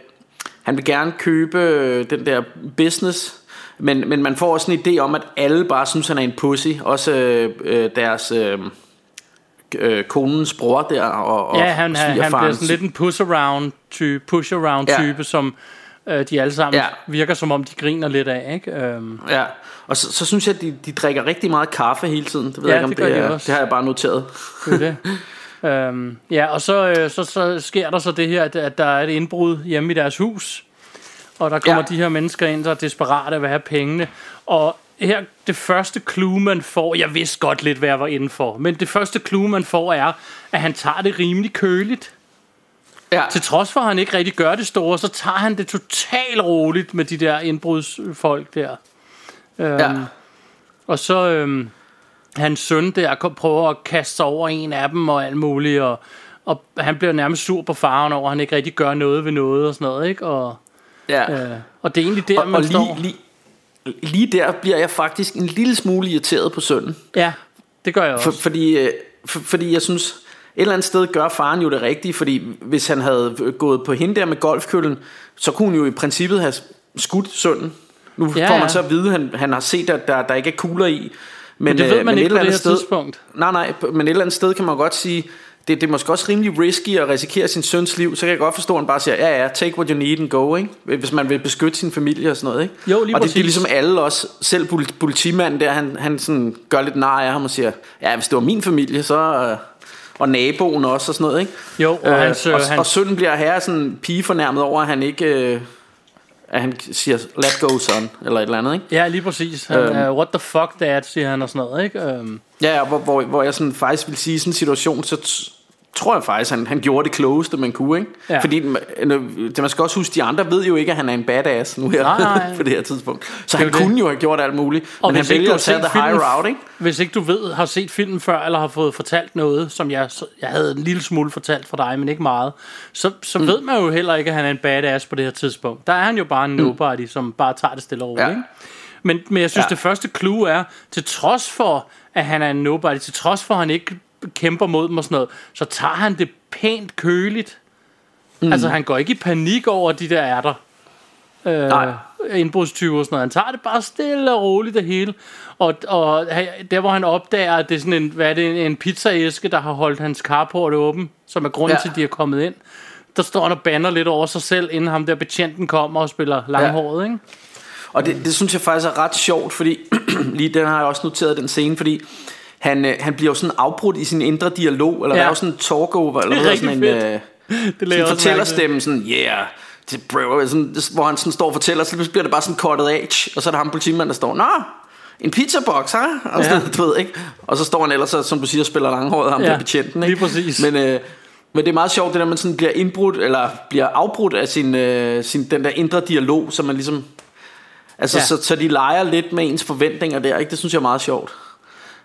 han vil gerne købe øh, den der business men, men man får også en idé om at alle bare synes han er en pussy også øh, øh, deres øh, øh, konens bror der og, og ja han, han, han bliver sådan lidt en push around type, push around Ja. type, som øh, de alle sammen Ja. virker som om, de griner lidt af, ikke? Øhm, Ja, og så, så synes jeg, at de, de drikker rigtig meget kaffe hele tiden. Det ved Ja, jeg ikke, om det det, de er, også. det har jeg bare noteret. det er det. [LAUGHS] øhm, ja, og så, øh, så, så sker der så det her, at, at der er et indbrud hjemme i deres hus, og der kommer Ja. de her mennesker ind, der er desperate vil have pengene, og her, det første clue, man får, jeg vidste godt lidt, hvad jeg var inde for, men det første clue, man får, er, at han tager det rimelig køligt. Ja. Til trods for, at han ikke rigtig gør det store, så tager han det totalt roligt med de der indbrudsfolk der. Øhm, Ja. Og så øhm, hans søn der prøver at kaste sig over en af dem og alt muligt, og, og han bliver nærmest sur på faren over, at han ikke rigtig gør noget ved noget og sådan noget, ikke? Og, Ja. øh, og det er egentlig der, og, man og står. lige, lige, lige der bliver jeg faktisk en lille smule irriteret på sønnen. Ja, det gør jeg For, også. fordi, øh, for, fordi jeg synes, et eller andet sted gør faren jo det rigtige, fordi hvis han havde gået på hende der med golfkøllen, så kunne hun jo i princippet have skudt sønnen. Nu Ja, får man så at vide, at han, han har set, at der, der ikke er kugler i. Men, det ved øh, man men ikke et på det her sted, tidspunkt. Nej, nej, men et eller andet sted kan man godt sige, det, det er måske også rimelig risky at risikere sin søns liv, så kan jeg godt forstå, at han bare siger, ja ja, take what you need and go, ikke? hvis man vil beskytte sin familie og sådan noget. Ikke? Jo, lige og det, det er ligesom alle også, selv politi- politimanden der, han, han sådan gør lidt nar af ham og siger, ja, hvis det var min familie, så... øh, Og naboen også og sådan noget, ikke? Jo, og hans, øh, og, hans- og sønnen bliver her sådan pige fornærmet over, at han ikke... Øh, at han siger, let go son, eller et eller andet, ikke? Ja, lige præcis. Han, Øhm. øh, what the fuck, dad, siger han og sådan noget, ikke? Øhm, Ja, ja, hvor, hvor, hvor jeg sådan faktisk vil sige, i sådan en situation, så tror jeg faktisk, han, han gjorde det klogeste, man kunne. Ikke? Ja. Fordi det, man skal også huske, de andre ved jo ikke, at han er en badass nu her, Nej, nej. [LAUGHS] på det her tidspunkt. Så han det. kunne jo have gjort alt muligt, Og men han vælger at tage the high route, ikke? Hvis ikke du ved, har set filmen før, eller har fået fortalt noget, som jeg, jeg havde en lille smule fortalt fra dig, men ikke meget, så, så mm. ved man jo heller ikke, at han er en badass på det her tidspunkt. Der er han jo bare en nobody, som bare tager det stille og roligt. Ja. Ikke? Men, men jeg synes, Ja. det første clue er, til trods for, at han er en nobody, til trods for, at han ikke kæmper mod dem og sådan noget, så tager han det pænt køligt. Mm. Altså, han går ikke i panik over de der ærter. Øh, Nej. indbrudstyve og sådan noget. Han tager det bare stille og roligt det hele. Og, og der hvor han opdager, at det er sådan en, hvad er det, en pizzaæske, der har holdt hans carport åben, som er grunden Ja. ja. til, at de er kommet ind. Der står han og banner lidt over sig selv, inden ham der betjenten kommer og spiller langhåret, ikke? Og det, det synes jeg faktisk er ret sjovt, fordi [CLEARS THROAT] lige den har jeg også noteret den scene, fordi han, øh, han bliver jo sådan afbrudt i sin indre dialog, eller Ja. der er jo sådan en talk-over, eller er rigtig sådan en, fedt. øh, Det sådan fortællerstemme, sådan, yeah, det, bro, sådan, hvor han sådan står og fortæller, så bliver det bare sådan cuttet af, og så er der ham politimanden, der står, nå, en pizzabox, ha? Og sådan, Ja. [LAUGHS] du ved, ikke? Og så står han ellers, som du siger, spiller langhåret, ham Ja, der betjenten, ikke? lige præcis. Men, øh, Men det er meget sjovt, det der, man sådan bliver indbrudt, eller bliver afbrudt af sin, øh, sin, den der indre dialog, så man ligesom... Altså, ja. så, så de leger lidt med ens forventninger der, ikke? Det synes jeg er meget sjovt.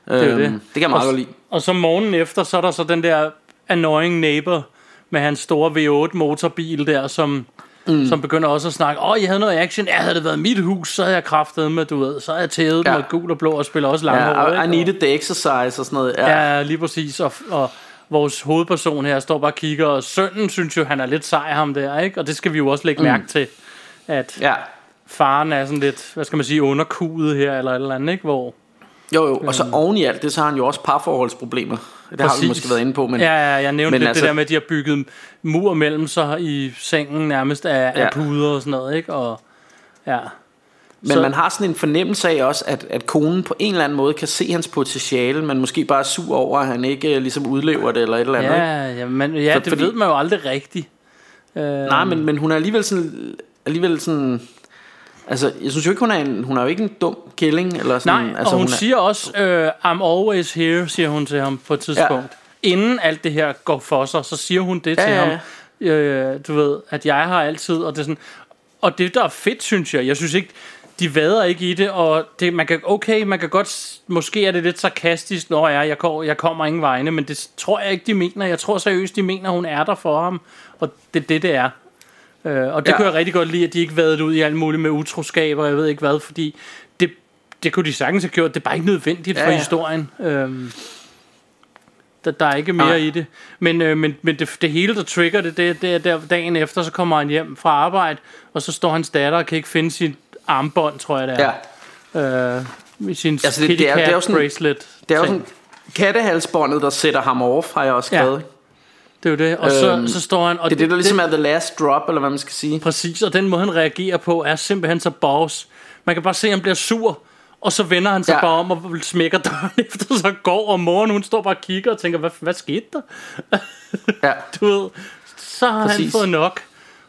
Det er Øhm, det. det kan jeg meget og, godt lide. Og så morgenen efter, så er der så den der annoying neighbor med hans store V8 motorbil der, som, mm. som begynder også at snakke, åh, oh, jeg havde noget action, ja, havde det været mit hus, så havde jeg kraftet med, du ved, så havde jeg tævet ja. Og gul og blå og spiller også Ja, langhåret. I, I needed the exercise og sådan noget. Ja. Ja, lige præcis. Og, og vores hovedperson her står bare og kigger, og sønnen synes jo, han er lidt sej ham der, ikke? Og det skal vi jo også lægge Mm. mærke til, at ja. faren er sådan lidt, hvad skal man sige, underkudet her, eller et eller andet, ikke? Hvor, Jo, jo, og så oven i alt det, så har han jo også parforholdsproblemer. Det har vi Præcis. måske været inde på, men... ja, ja, jeg nævnte men lidt altså- det der med, at de har bygget mur mellem sig i sengen nærmest af, ja. Ja. af puder og sådan noget, ikke? Og, ja. Men Så- så, man har sådan en fornemmelse af også, at, at konen på en eller anden måde kan se hans potentiale, men måske bare er sur over, at han ikke øh, ligesom udlever det eller et eller andet. ikke? Ja, ja, men, ja For- det fordi- ved man jo aldrig rigtigt. Øh, Nej, men, men hun er alligevel sådan, alligevel sådan... Altså, jeg synes jo ikke, hun er, en, hun er jo ikke en dum killing. Eller sådan, Nej, altså, og hun, er, siger også, øh, I'm always here, siger hun til ham på et tidspunkt. Ja. Inden alt det her går for sig, så siger hun det Ja, til ja, ham. Øh, du ved, at jeg har altid, og det er sådan... Og det, der er fedt, synes jeg, jeg synes ikke, de vader ikke i det, og det, man kan, okay, man kan godt, måske er det lidt sarkastisk, når jeg, jeg, kommer, jeg kommer ingen vegne, men det tror jeg ikke, de mener. Jeg tror seriøst, de mener, hun er der for ham, og det er det, det er. Øh, og det ja. Ja. kunne jeg rigtig godt lide, at de ikke vadede ud i alt muligt med utroskab, og jeg ved ikke hvad, fordi det, det kunne de sagtens have gjort. Det er bare ikke nødvendigt Ja, for ja. historien. Øhm, der, der er ikke mere Nej. i det. Men, øh, men, men det, det hele, der trigger det, det, det er der dagen efter, så kommer han hjem fra arbejde, og så står hans datter og kan ikke finde sit armbånd, tror jeg det er. Ja. Øh, med sin Altså, det- det er- det er jo sådan- bracelet. det er jo sådan kattehalsbåndet, der sætter ham off, har jeg også Ja. skrevet. ikke? Det er jo det. Og så, Øhm, så står han... Og det er det, der ligesom er the last drop, eller hvad man skal sige. Præcis, og den måde han reagerer på er simpelthen så boss. Man kan bare se, at han bliver sur, og så vender han sig ja. Bare om og smækker døren [LAUGHS] efter sig går, og moren hun står bare og kigger og tænker, hvad, hvad skete der? Ja. [LAUGHS] Du ved, så har Præcis. han fået nok,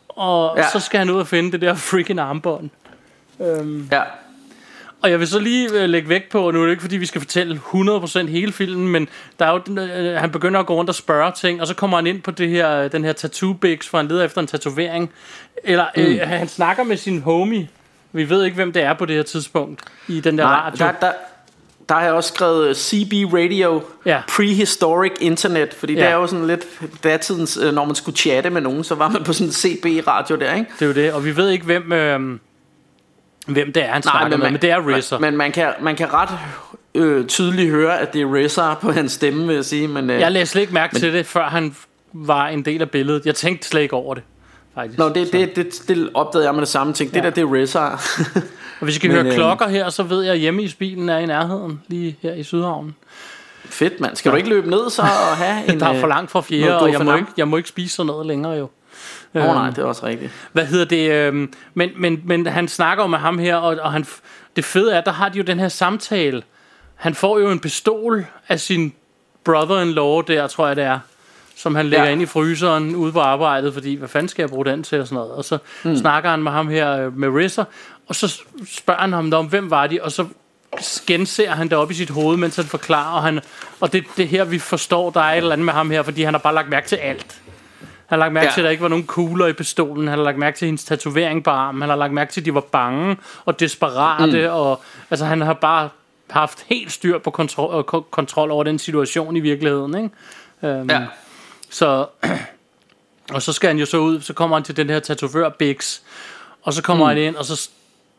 og. Ja. så skal han ud og finde det der freaking armbånd. Øhm, Ja. Og jeg vil så lige øh, lægge vægt på, og nu er det ikke fordi, vi skal fortælle 100% hele filmen, men der er jo, den, øh, han begynder at gå rundt og spørge ting, og så kommer han ind på det her, den her tattoo bigs, for han leder efter en tatovering. Eller øh, Mm. han snakker med sin homie. Vi ved ikke, hvem det er på det her tidspunkt i den der Nej, radio. der, der, der har jeg også skrevet øh, CB Radio, Ja. Prehistoric Internet, fordi ja. Det er jo sådan lidt datidens, øh, når man skulle chatte med nogen, så var man på sådan en CB-radio der, ikke? Det er jo det, og vi ved ikke, hvem, øh, hvem det er, han snakker med, man, men det er RZA. Men, men man, kan, man kan ret øh, tydeligt høre, at det er RZA på hans stemme, vil jeg sige. Men, øh, Jeg lagde slet ikke mærke men, til det, før han var en del af billedet. Jeg tænkte slet ikke over det, faktisk. Nå, det, det, det, det opdagede jeg med det samme ting. Det Ja. der, det er RZA. [LAUGHS] Og hvis I kan Men, høre øhm, klokker her, så ved jeg, at hjemme i bilen er i nærheden, lige her i Sydhavnen. Fedt, mand. Skal du ikke løbe ned så og have en... [LAUGHS] der er for øh, langt fra fjerde, og jeg må, ikke, jeg må ikke spise sådan noget længere jo. Åh oh, nej, det er også rigtigt. Hvad hedder det? Øhm, men, men, men han snakker jo med ham her, og, og han, det fede er, der har de jo den her samtale. Han får jo en pistol af sin brother-in-law der, tror jeg det er, som han lægger ja. Ja. ind i fryseren ude på arbejdet, fordi hvad fanden skal jeg bruge den til og sådan noget. Og så mm. snakker han med ham her, øh, med Risser, og så spørger han ham om, hvem var de, og så genser han det op i sit hoved, mens han forklarer, og, han, og det, det her, vi forstår, der er et eller andet med ham her, fordi han har bare lagt mærke til alt. Han har lagt mærke ja. Til, at der ikke var nogen kugler i pistolen. Han har lagt mærke til hendes tatovering på armen. Han har lagt mærke til, at de var bange og desperate. Mm. Og, altså, han har bare haft helt styr på kontrol, ko- kontrol over den situation i virkeligheden. Ikke? Um, Ja. Så, [CLEARS THROAT] og så skal han jo så ud, så kommer han til den her tatovør Bix, og så kommer mm. han ind, og så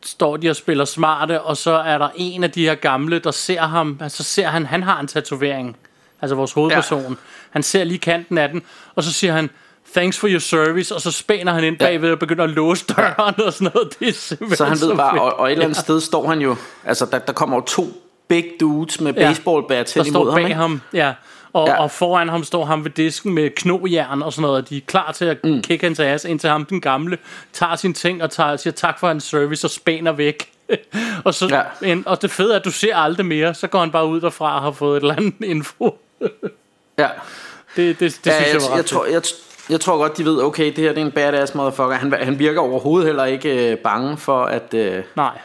står de og spiller smarte, og så er der en af de her gamle, der ser ham, altså ser han, han har en tatovering, altså vores hovedperson. Ja. Han ser lige kanten af den, og så siger han, thanks for your service, og så spænder han ind Ja. bagved og begynder at låse døren og sådan noget. Det er simpelthen Så han ved bare, fedt. og, og et eller andet sted står han jo, altså der, der kommer jo to big dudes med Ja. baseballbats der hen står imod bag ham, ham, ja. Og, ja. Ja. og foran ham står ham ved disken med knojern og sådan noget. og De er klar til at mm. kicke hans ass, indtil ham, den gamle, tager sin ting og tager, siger tak for hans service og spænder væk. [LAUGHS] og, så, ja. en, og det fede er, at du ser aldrig mere. Så går han bare ud derfra og har fået et eller andet info. Ja. [LAUGHS] Det, det, det ja, synes jeg, jeg, var jeg, ret tror, jeg, jeg tror godt, de ved, okay, det her det er en badass motherfucker. Han, han virker overhovedet heller ikke øh, bange for at... Øh, Nej.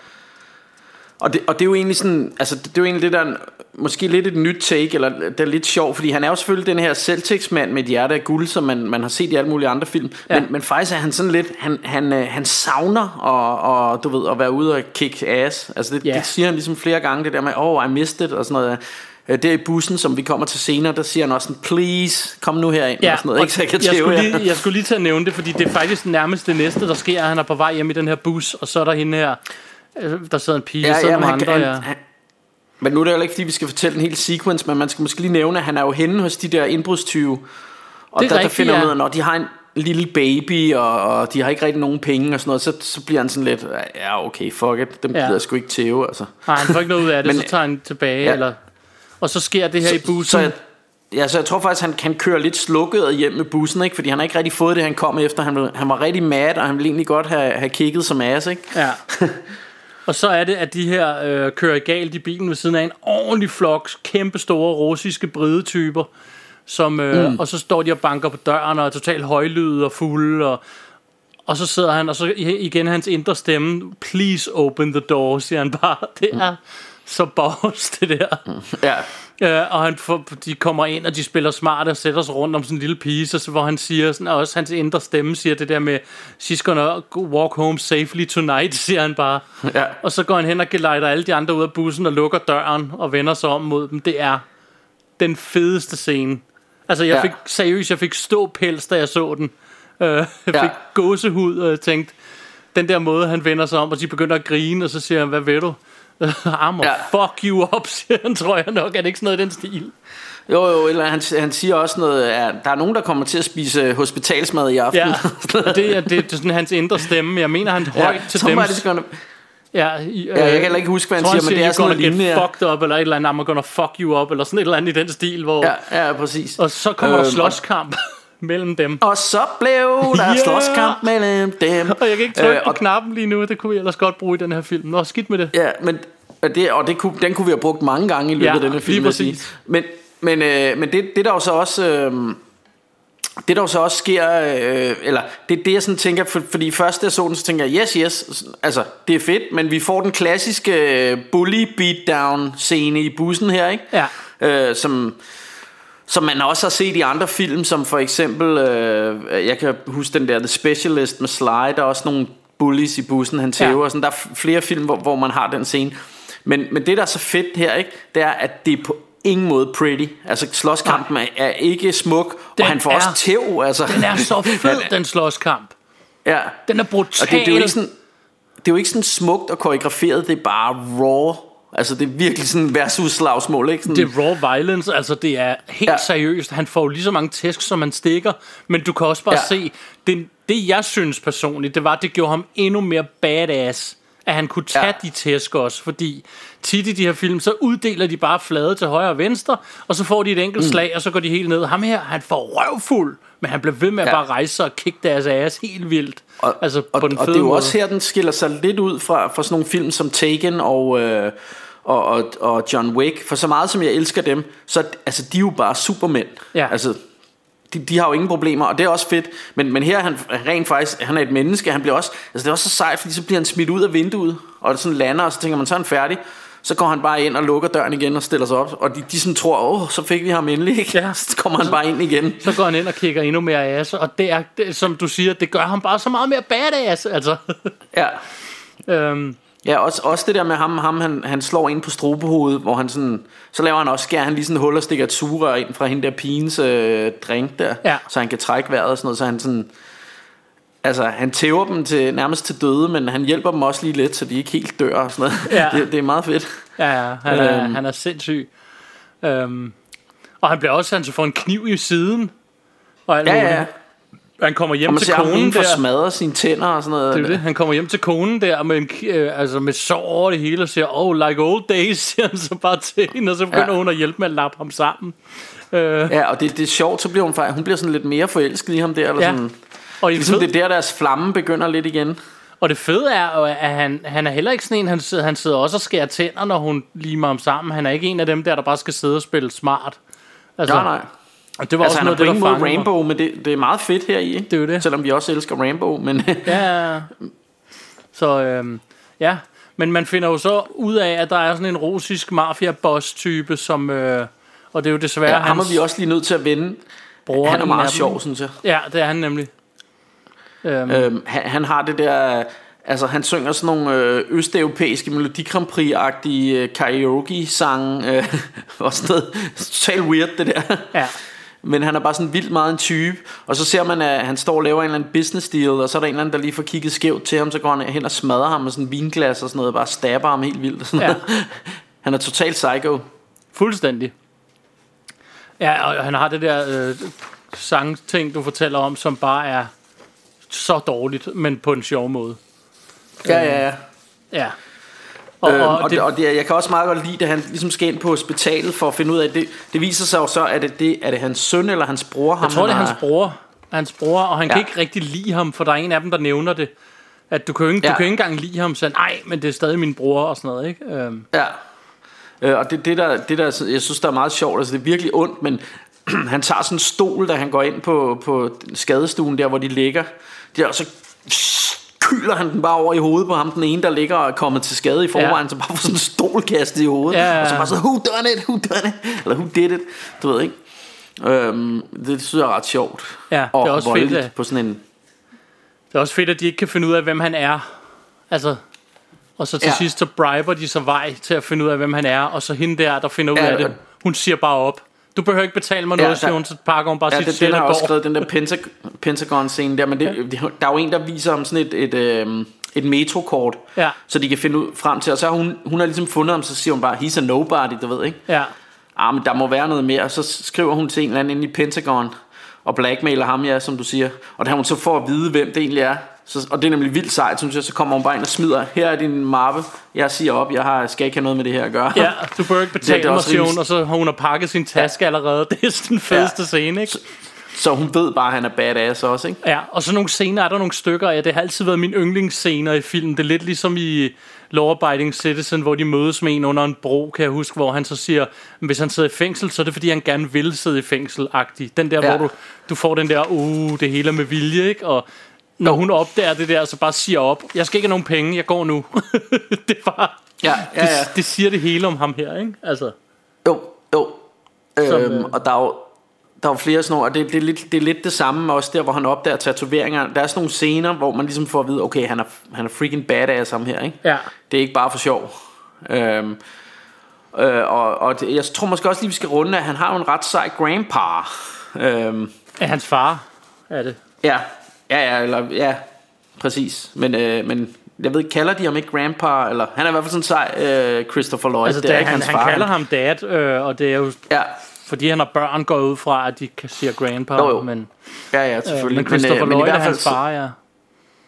og, det, og det er jo egentlig sådan, altså det, det er jo egentlig det der måske lidt et nyt take, eller det er lidt sjovt, fordi han er jo selvfølgelig den her Celtics-mand med et hjerte af guld, som man, man har set i alle mulige andre film. Ja. Men, men faktisk er han sådan lidt, han, han, øh, han savner og, og, du ved, at være ude og kick ass. Altså det, ja. det siger han ligesom flere gange, det der med, oh, I missed it, og sådan noget. Øh, Der i bussen, som vi kommer til senere, der siger han også sådan, please, kom nu herind, Ja, og sådan noget. Ikke, så jeg kan jeg, skulle lige, jeg skulle lige til at nævne det, fordi det er faktisk nærmest det næste, der sker. Han er på vej hjem i den her bus, og så er der hende her, øh, der sidder en pige, ja, så er der nogle han, andre, han, ja. han, men nu er det jo ikke, fordi vi skal fortælle en hel sequence, men man skal måske lige nævne, at han er jo henne hos de der indbrudstyve. Og Det er der, der rigtigt, finder man ja. ud af, når de har en lille baby, og, og de har ikke rigtig nogen penge og sådan noget, så, så bliver han sådan lidt, ja okay, fuck it, dem Ja. gider jeg sgu ikke tæve, altså. Nej, han får ikke noget ud af det, [LAUGHS] Men- så tager han tilbage, ja. Ja. eller... Og så sker det her i bussen. Så, jeg, ja, så jeg tror faktisk, han kan køre lidt slukket hjem med bussen, ikke? fordi han har ikke rigtig fået det, han kom efter. Han, var- han var rigtig mad, og han ville egentlig godt have, have kigget som ass, ikke? Ja. [LAUGHS] Og så er det, at de her øh, kører galt i bilen ved siden af en ordentlig flok kæmpe store russiske bridetyper. Som, øh, mm. Og så står de og banker på døren og er totalt højlyde og fulde. Og, og så sidder han, og så igen hans indre stemme. Please open the door, siger han bare. Det er så boss, det der. Ja. Øh, og han får, de kommer ind, og de spiller smart og sætter sig rundt om sådan en lille pige, så, hvor han siger, sådan, og også hans indre stemme siger det der med, she's gonna go walk home safely tonight, siger han bare. Ja. Og så går han hen og gelejder alle de andre ud af bussen og lukker døren og vender sig om mod dem. Det er den fedeste scene. Altså, jeg Ja. fik seriøst, jeg fik ståpels, da jeg så den. Øh, jeg fik Ja. gåsehud, og jeg tænkte, den der måde, han vender sig om, og de begynder at grine, og så siger han, hvad ved du? [LAUGHS] I'm a Ja. fuck you up, siger han, tror jeg nok. Er det ikke sådan noget i den stil? Jo, jo, eller han, han siger også noget, at der er nogen, der kommer til at spise hospitalsmad i aften. Ja, [LAUGHS] og det er, det, det er sådan hans indre stemme. Jeg mener, han højt til dem. gonna, Ja, i, Ja, jeg kan heller ikke huske, hvad han tror, siger, men det er "You're sådan noget get lignende, ja. fucked up, eller et eller andet, I'm gonna fuck you up, eller sådan et eller andet i den stil, hvor... Ja, ja, præcis. Og så kommer der Øhm, slåskamp [LAUGHS] mellem dem. Og så blev der yeah. slåskamp mellem dem. Og jeg kan ikke trykke Øh, på og- knappen lige nu, det kunne vi ellers godt bruge i den her film. Nå, skidt med det. Ja, men det, og det kunne, den kunne vi have brugt mange gange i løbet Ja, af den her film. lige. Men, men, øh, men det, det der jo så også... Øh, det der jo så også sker, øh, eller det er det jeg sådan tænker, for, fordi først jeg så den, så tænker jeg, yes, yes, altså det er fedt, men vi får den klassiske øh, bully beatdown scene i bussen her, ikke? Ja. Øh, som, som man også har set i andre film, som for eksempel, øh, jeg kan huske den der The Specialist med Sly, der er også nogle bullies i bussen, han tæver, Ja. og sådan, der er flere film, hvor, hvor man har den scene. Men, men det der er så fedt her, ikke, det er, at det er på ingen måde pretty. Altså slåskampen er, er ikke smuk, Den og han får er- også tæv. Altså. Den er så [LAUGHS] fed, den slåskamp. Ja. Den er brutal. Og det, det, er jo ikke sådan, det er jo ikke sådan smukt og koreograferet, det er bare raw. Altså det er virkelig sådan versus slagsmål, ikke? Sådan, Det er raw violence, altså det er helt ja. Seriøst. Han får jo lige så mange tæsk, som man stikker, men du kan også bare ja. Se, det, det jeg synes personligt, det var, det gjorde ham endnu mere badass, at han kunne tage ja. De tæsk også, fordi tit i de her film, så uddeler de bare flade til højre og venstre, og så får de et enkelt mm. slag, og så går de helt ned. Ham her, han får røvfuld, men han bliver ved med at Ja. bare rejse sig og kigge deres ass helt vildt. Og, altså og, på den og fede det er jo måde. også her, den skiller sig lidt ud fra, fra sådan nogle film som Taken og, øh, og, og, og John Wick. For så meget som jeg elsker dem, så altså, de er jo bare supermænd. Ja. Altså, de, de har jo ingen problemer, og det er også fedt. Men, men her er han rent faktisk, han er et menneske, han bliver også, altså det er også så sejt, fordi så bliver han smidt ud af vinduet, og sådan lander, og så tænker man, så er han færdig. Så går han bare ind og lukker døren igen og stiller sig op, og de, de sådan tror, åh, så fik vi ham endelig, ikke? Ja. [LAUGHS] Så kommer han bare ind igen. Så går han ind og kigger endnu mere ass, og det er, det, som du siger, det gør ham bare så meget mere badass, altså. Ja. [LAUGHS] øhm, Ja, også, også det der med ham, ham han, han slår ind på strobehovedet, hvor han sådan, så laver han også, skærer han lige sådan et hul og stikker et sugerør ind fra hende der pigens øh, drink der, Ja. så han kan trække vejret og sådan noget, så han sådan, altså han tæver dem til, nærmest til døde, men han hjælper dem også lige lidt, så de ikke helt dør og sådan noget. Ja. Det, det er meget fedt. Ja, ja han, er, Øhm. han er sindssyg. Øhm, og han bliver også, han så får en kniv i siden. Og alt Ja, muligt. ja. Han kommer hjem til konen der. smadre sine tænder og sådan noget. Det er det. Han kommer hjem til konen der med, en, øh, altså med sår over det hele og siger, oh, like old days, [LAUGHS] siger han så bare til hende, og så begynder ja. Hun at hjælpe med at lappe ham sammen. Øh, Ja, og det, det er sjovt, så bliver hun hun bliver sådan lidt mere forelsket i ham der, eller Ja. sådan. og, det Ligesom fed, det er der, deres flamme begynder lidt igen. og det fede er, at han, han er heller ikke sådan en, han sidder, han sidder også og skærer tænder, når hun limer ham sammen. Han er ikke en af dem der, der bare skal sidde og spille smart. Altså, Nej, nej. Og det var altså, også han noget er af på ingen måde men det, det er meget fedt her i? Det er jo det. Selvom vi også elsker Rainbow, men Ja, så øhm, ja. Men man finder jo så ud af, at der er sådan en russisk mafia-boss-type, som... Øh, og det er jo desværre Ja, ham er vi også lige nødt til at vende. bror. Han er meget sjov, synes jeg. Ja, det er han nemlig. Øhm, Øhm, han, han har det der... Altså, han synger sådan nogle øh, østeuropæiske Melodi Grand Prix-agtige øh, karaoke-sange. Øh, [LAUGHS] og sådan noget. Totalt weird, det der. Ja. Men han er bare sådan vildt meget en type. Og så ser man, at han står og laver en eller anden business deal, og så er der en eller anden, der lige får kigget skævt til ham, så går han hen og smadrer ham med sådan en vinglas og sådan noget, og bare stabber ham helt vildt. Og sådan Ja. noget. [LAUGHS] Han er totalt psycho. Fuldstændig. Ja, og han har det der øh, sangting, du fortæller om, som bare er så dårligt, men på en sjov måde. Ja, ja, ja. Ja. Og, Og, øhm, og, det, det, og det, jeg kan også meget godt lide, at han ligesom skal ind på hospitalet for at finde ud af, det, det viser sig jo så, at det, det, er det hans søn eller hans bror? ham, jeg tror, det er han hans bror. Hans bror, og han ja. kan ikke rigtig lide ham, for der er en af dem, der nævner det. At du kan ikke, ja. Du kan ikke engang lide ham, så nej, men det er stadig min bror og sådan noget, ikke? Øhm, Ja. Øh, og det, det, der, det der, jeg synes, der er meget sjovt, altså det er virkelig ondt, men [CLEARS THROAT] han tager sådan en stol, da han går ind på, på skadestuen, der hvor de ligger. Der, og så kyler han den bare over i hovedet på ham, den ene, der ligger og er kommet til skade i forvejen, Ja. så bare får sådan en stol kastet i hovedet, Ja, ja, ja. og så bare så, who done it, who done it, eller who did it, du ved ikke. Øhm, det synes jeg er ret sjovt. Ja, det er og også fedt, at- på sådan en... Det er også fedt, at de ikke kan finde ud af, hvem han er. Altså, og så til ja. Sidst, så briber de så vej til at finde ud af, hvem han er. Og så hende der, der finder ud Ja, af det, hun siger bare op. Du behøver ikke betale mig Ja, noget, hun, så pakker hun bare Ja, sit det, den har også skrevet, den der Pentag- Pentagon-scene der, men det, det, der er jo en, der viser ham sådan et, et, øh, et metrokort, Ja. så de kan finde ud frem til, og så har hun, hun har ligesom fundet ham, så siger hun bare, he's a nobody, du ved ikke? Ja, Ah, men der må være noget mere, og så skriver hun til en eller anden inde i Pentagon, og blackmailer ham, ja, som du siger. Og da hun så får at vide, hvem det egentlig er, så, og det er nemlig vildt sejt, synes jeg, så kommer hun bare ind og smider, her er din mappe, jeg siger op, jeg har, skal ikke have noget med det her at gøre. ja, du behøver ikke [LAUGHS] betale mig, rimelig- og så har hun pakket sin taske allerede. [LAUGHS] Det er den fedeste Ja. scene, ikke? Så hun ved bare, at han er badass også, ikke? Ja, og så nogle scener er der nogle stykker, ja, det har altid været min yndlingsscener i film. Det er lidt ligesom i Law Abiding Citizen, hvor de mødes med en under en bro, kan jeg huske, hvor han så siger, hvis han sidder i fængsel, så er det fordi, han gerne vil sidde i fængsel-agtig. Den der, ja. Ja. hvor du, du får den der, uh, det hele med vilje, ikke? Og når hun opdager det der, så bare siger op, jeg skal ikke have nogen penge, jeg går nu. [LAUGHS] det er bare, Ja, ja, det, ja. det siger det hele om ham her, ikke? Altså, Jo, jo. Som, Øhm, øh, og der er jo, der er jo flere sådan nogle, og det, det, er lidt, det er lidt det samme også der, hvor han opdager tatoveringer. Der er sådan nogle scener, hvor man ligesom får at vide, okay, han er, han er freaking badass ham her, ikke? ja. Det er ikke bare for sjov. Øhm, øh, og, og det, jeg tror måske også lige, vi skal runde, at han har jo en ret sej grandpa. Øhm, Er hans far, er det. ja, ja, ja, eller, ja, præcis. Men, øh, men jeg ved ikke, kalder de ham ikke grandpa, eller han er i hvert fald sådan sej øh, Christopher Lloyd. Altså, det er er, ikke han, hans han far. kalder ham dad, øh, og det er jo Ja, fordi han har børn, går ud fra, at de kan sige grandpa, Jo, jo. men, ja, ja, øh, selvfølgelig. men Christopher men, øh, Lloyd i er hvert fald hans far, ja.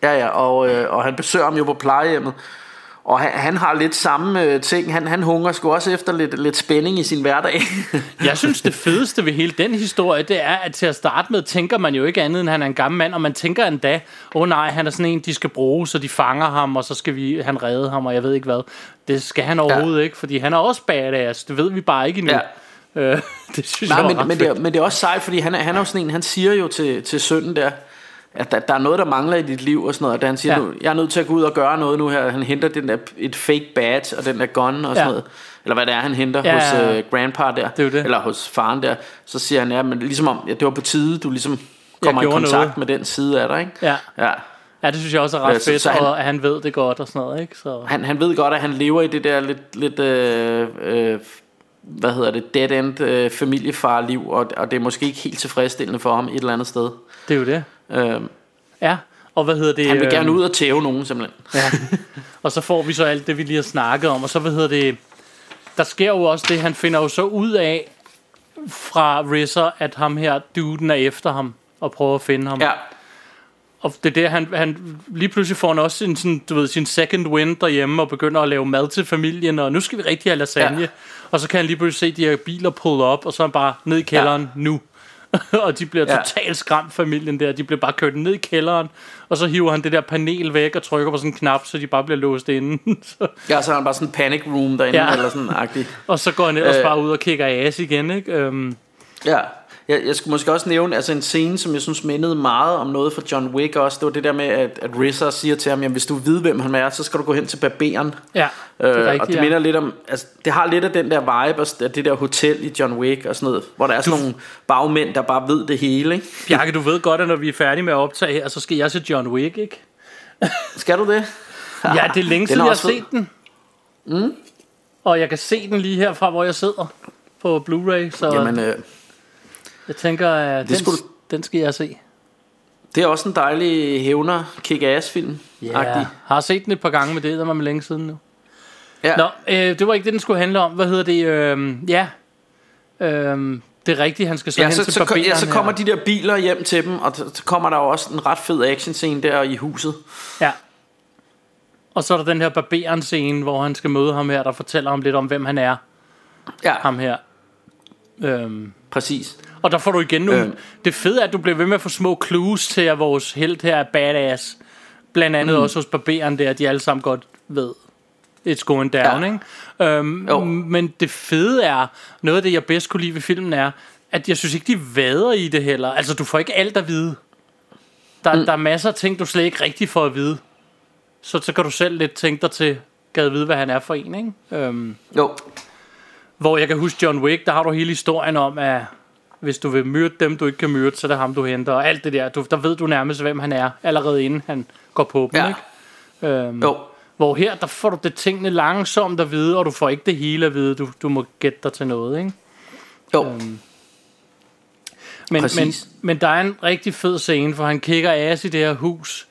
Ja, ja, og, øh, og han besøger ham jo på plejehjemmet. Og han, han har lidt samme øh, ting. Han, han hunger sgu også efter lidt, lidt spænding i sin hverdag. [LAUGHS] Jeg synes, det fedeste ved hele den historie, det er, at til at starte med, tænker man jo ikke andet, end han er en gammel mand, og man tænker endda, åh oh, nej, han er sådan en, de skal bruge, så de fanger ham, og så skal vi, han redde ham, og jeg ved ikke hvad. Det skal han overhovedet ja. ikke, fordi han er også badass, det ved vi bare ikke endnu. Ja. Øh, [LAUGHS] det synes Nej, jeg men, men, det er, men det er også sejt, fordi han er, han er jo sådan en, han siger jo til, til sønnen der, at der, der er noget, der mangler i dit liv og sådan noget. Og da han siger, Ja. nu, jeg er nødt til at gå ud og gøre noget nu her. Han henter den der, et fake badge og den der gun og sådan Ja. noget. Eller hvad det er, han henter Ja, hos øh, grandpa der. Det det. Eller hos faren der. Så siger han, ja, men ligesom om, ja, det var på tide, du ligesom kommer i kontakt noget. med den side af dig, ikke? Ja. Ja. ja, det synes jeg også er ret Ja, så- fedt, så han- og at han ved det godt og sådan noget, ikke? Så, Han, han ved godt, at han lever i det der lidt, lidt øh, øh, hvad hedder det, dead end øh, familiefarliv, og, og det er måske ikke helt tilfredsstillende for ham et eller andet sted. det er jo det. Øh, Ja, og hvad hedder det? han vil gerne øhm, ud og tæve nogen simpelthen. Ja. og så får vi så alt det, vi lige har snakket om. Og så, hvad hedder det... Der sker jo også det, han finder jo så ud af fra RZA, at ham her, duden er efter ham og prøver at finde ham. Ja, Og det er det, han, han lige pludselig får han også sin, sådan, du ved, sin second wind derhjemme og begynder at lave mad til familien, og nu skal vi rigtig have lasagne. Ja. Og så kan han lige pludselig se de her biler pull op, og så er han bare ned i kælderen ja. nu. [LAUGHS] og de bliver Ja. totalt skræmt, familien der. De bliver bare kørt ned i kælderen, og så hiver han det der panel væk og trykker på sådan en knap, så de bare bliver låst inde. [LAUGHS] så, ja så har han bare sådan en panic room derinde, Ja. eller sådan agtig. og så går han ellers Øh. bare ud og kigger ass igen, ikke? Øhm, Ja. Jeg, jeg skulle måske også nævne altså en scene, som jeg synes mindede meget om noget fra John Wick også. Det var det der med, at, at RZA siger til ham, jamen hvis du ved, hvem han er, så skal du gå hen til barberen. Ja, det er Øh, rigtigt, og det ja. minder lidt om, altså, det har lidt af den der vibe af det der hotel i John Wick og sådan noget, hvor der er sådan nogle bagmænd, der bare ved det hele, ikke? Bjarke, du ved godt, at når vi er færdige med at optage her, så skal jeg se John Wick, ikke? Skal du det? Ja, det er længe Den siden, jeg har set den. Mm. Og jeg kan se den lige herfra, hvor jeg sidder på Blu-ray, så Jamen, øh, jeg tænker, at den, skulle den skal jeg se. det er også en dejlig hævner kick-ass film. Ja, har set den et par gange, men det er mig længe siden nu. Ja. Nå, øh, det var ikke det, den skulle handle om. Hvad hedder det? Øh, ja, øh, det er rigtigt, han skal så Ja, hen så, til så, barberen ja, så kommer her. de der biler hjem til dem, og så så kommer der jo også en ret fed action scene der i huset. Ja. Og så er der den her barberen scene, hvor han skal møde ham her, der fortæller ham lidt om, hvem han er. Ja. Ham her. Øhm, Præcis. Og der får du igen nogle... Øhm. Det fede er, at du bliver ved med at få små clues til, at vores held her er badass. Blandt andet mm. også hos barberen der, de alle sammen godt ved. It's going down, Ja. ikke? Øhm, Jo. men det fede er, noget af det, jeg bedst kunne lide ved filmen er, at jeg synes ikke, de vader i det heller. Altså, du får ikke alt at vide. Der, mm. der er masser af ting, du slet ikke rigtig får at vide. Så, så kan du selv lidt tænke dig til, gad vide, hvad han er for en, ikke? Øhm, Jo. hvor jeg kan huske John Wick, der har du hele historien om, at hvis du vil myrde dem, du ikke kan myrde, så er det ham, du henter. Og alt det der, du, der ved du nærmest, hvem han er, allerede inden han går på dem, Ja. ikke? Øhm, Jo. Hvor her, der får du det tingene langsomt at vide, og du får ikke det hele at vide. Du, du må gætte dig til noget, ikke? Jo. Øhm, men, men, Præcis. men der er en rigtig fed scene, for han kigger ass i det her hus,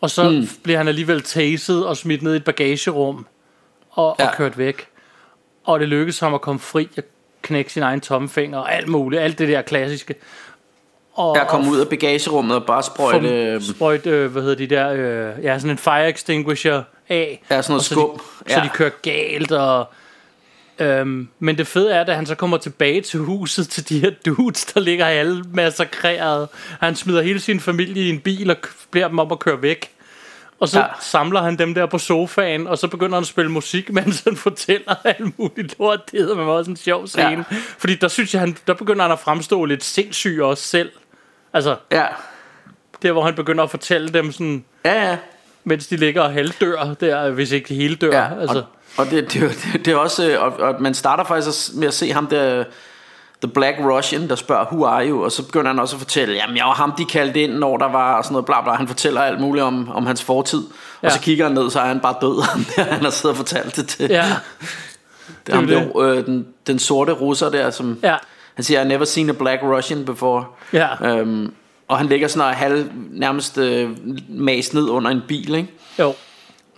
og så mm. bliver han alligevel taset og smidt ned i et bagagerum og, ja. Og kørt væk. Og det lykkes ham at komme fri og knække sin egen tommefinger og alt muligt. Alt det der klassiske. Og, Jeg kom ud af bagagerummet og bare sprøjte... øh, sprøjt, øh, hvad hedder de der, øh, ja, sådan en fire extinguisher af. Ja, sådan noget og så skum. De, Så Ja. de kører galt, og... Øhm, men det fede er, at han så kommer tilbage til huset til de her dudes, der ligger alle massakreret. Han smider hele sin familie i en bil og beder dem om at køre væk. Og så ja. Samler han dem der på sofaen, og så begynder han at spille musik, [LAUGHS] mens han fortæller alt muligt lort. Det hedder man også en sjov scene. Ja. Ja. Fordi der synes jeg, han, der begynder han at fremstå lidt sindssyg også selv. Altså, Ja. der hvor han begynder at fortælle dem sådan, Ja, ja. mens de ligger og halvdør der, hvis ikke de hele dør. ja. altså. Og, og det, det, det, det er også... øh, Og, og man starter faktisk med at se ham der... The Black Russian, der spørger, who are you? Og så begynder han også at fortælle, jamen jeg var ham, de kaldte ind, når der var og sådan noget, bla bla. Han fortæller alt muligt om, om hans fortid. Ja. Og så kigger han ned, så er han bare død. [LAUGHS] han har siddet og fortalt det til. Ja, det er ham det er der, øh, den, den sorte russer der, som... ja, Han siger, I've never seen a black Russian before. ja. Øhm, og han ligger sådan og halv nærmest øh, mast ned under en bil, ikke? Jo.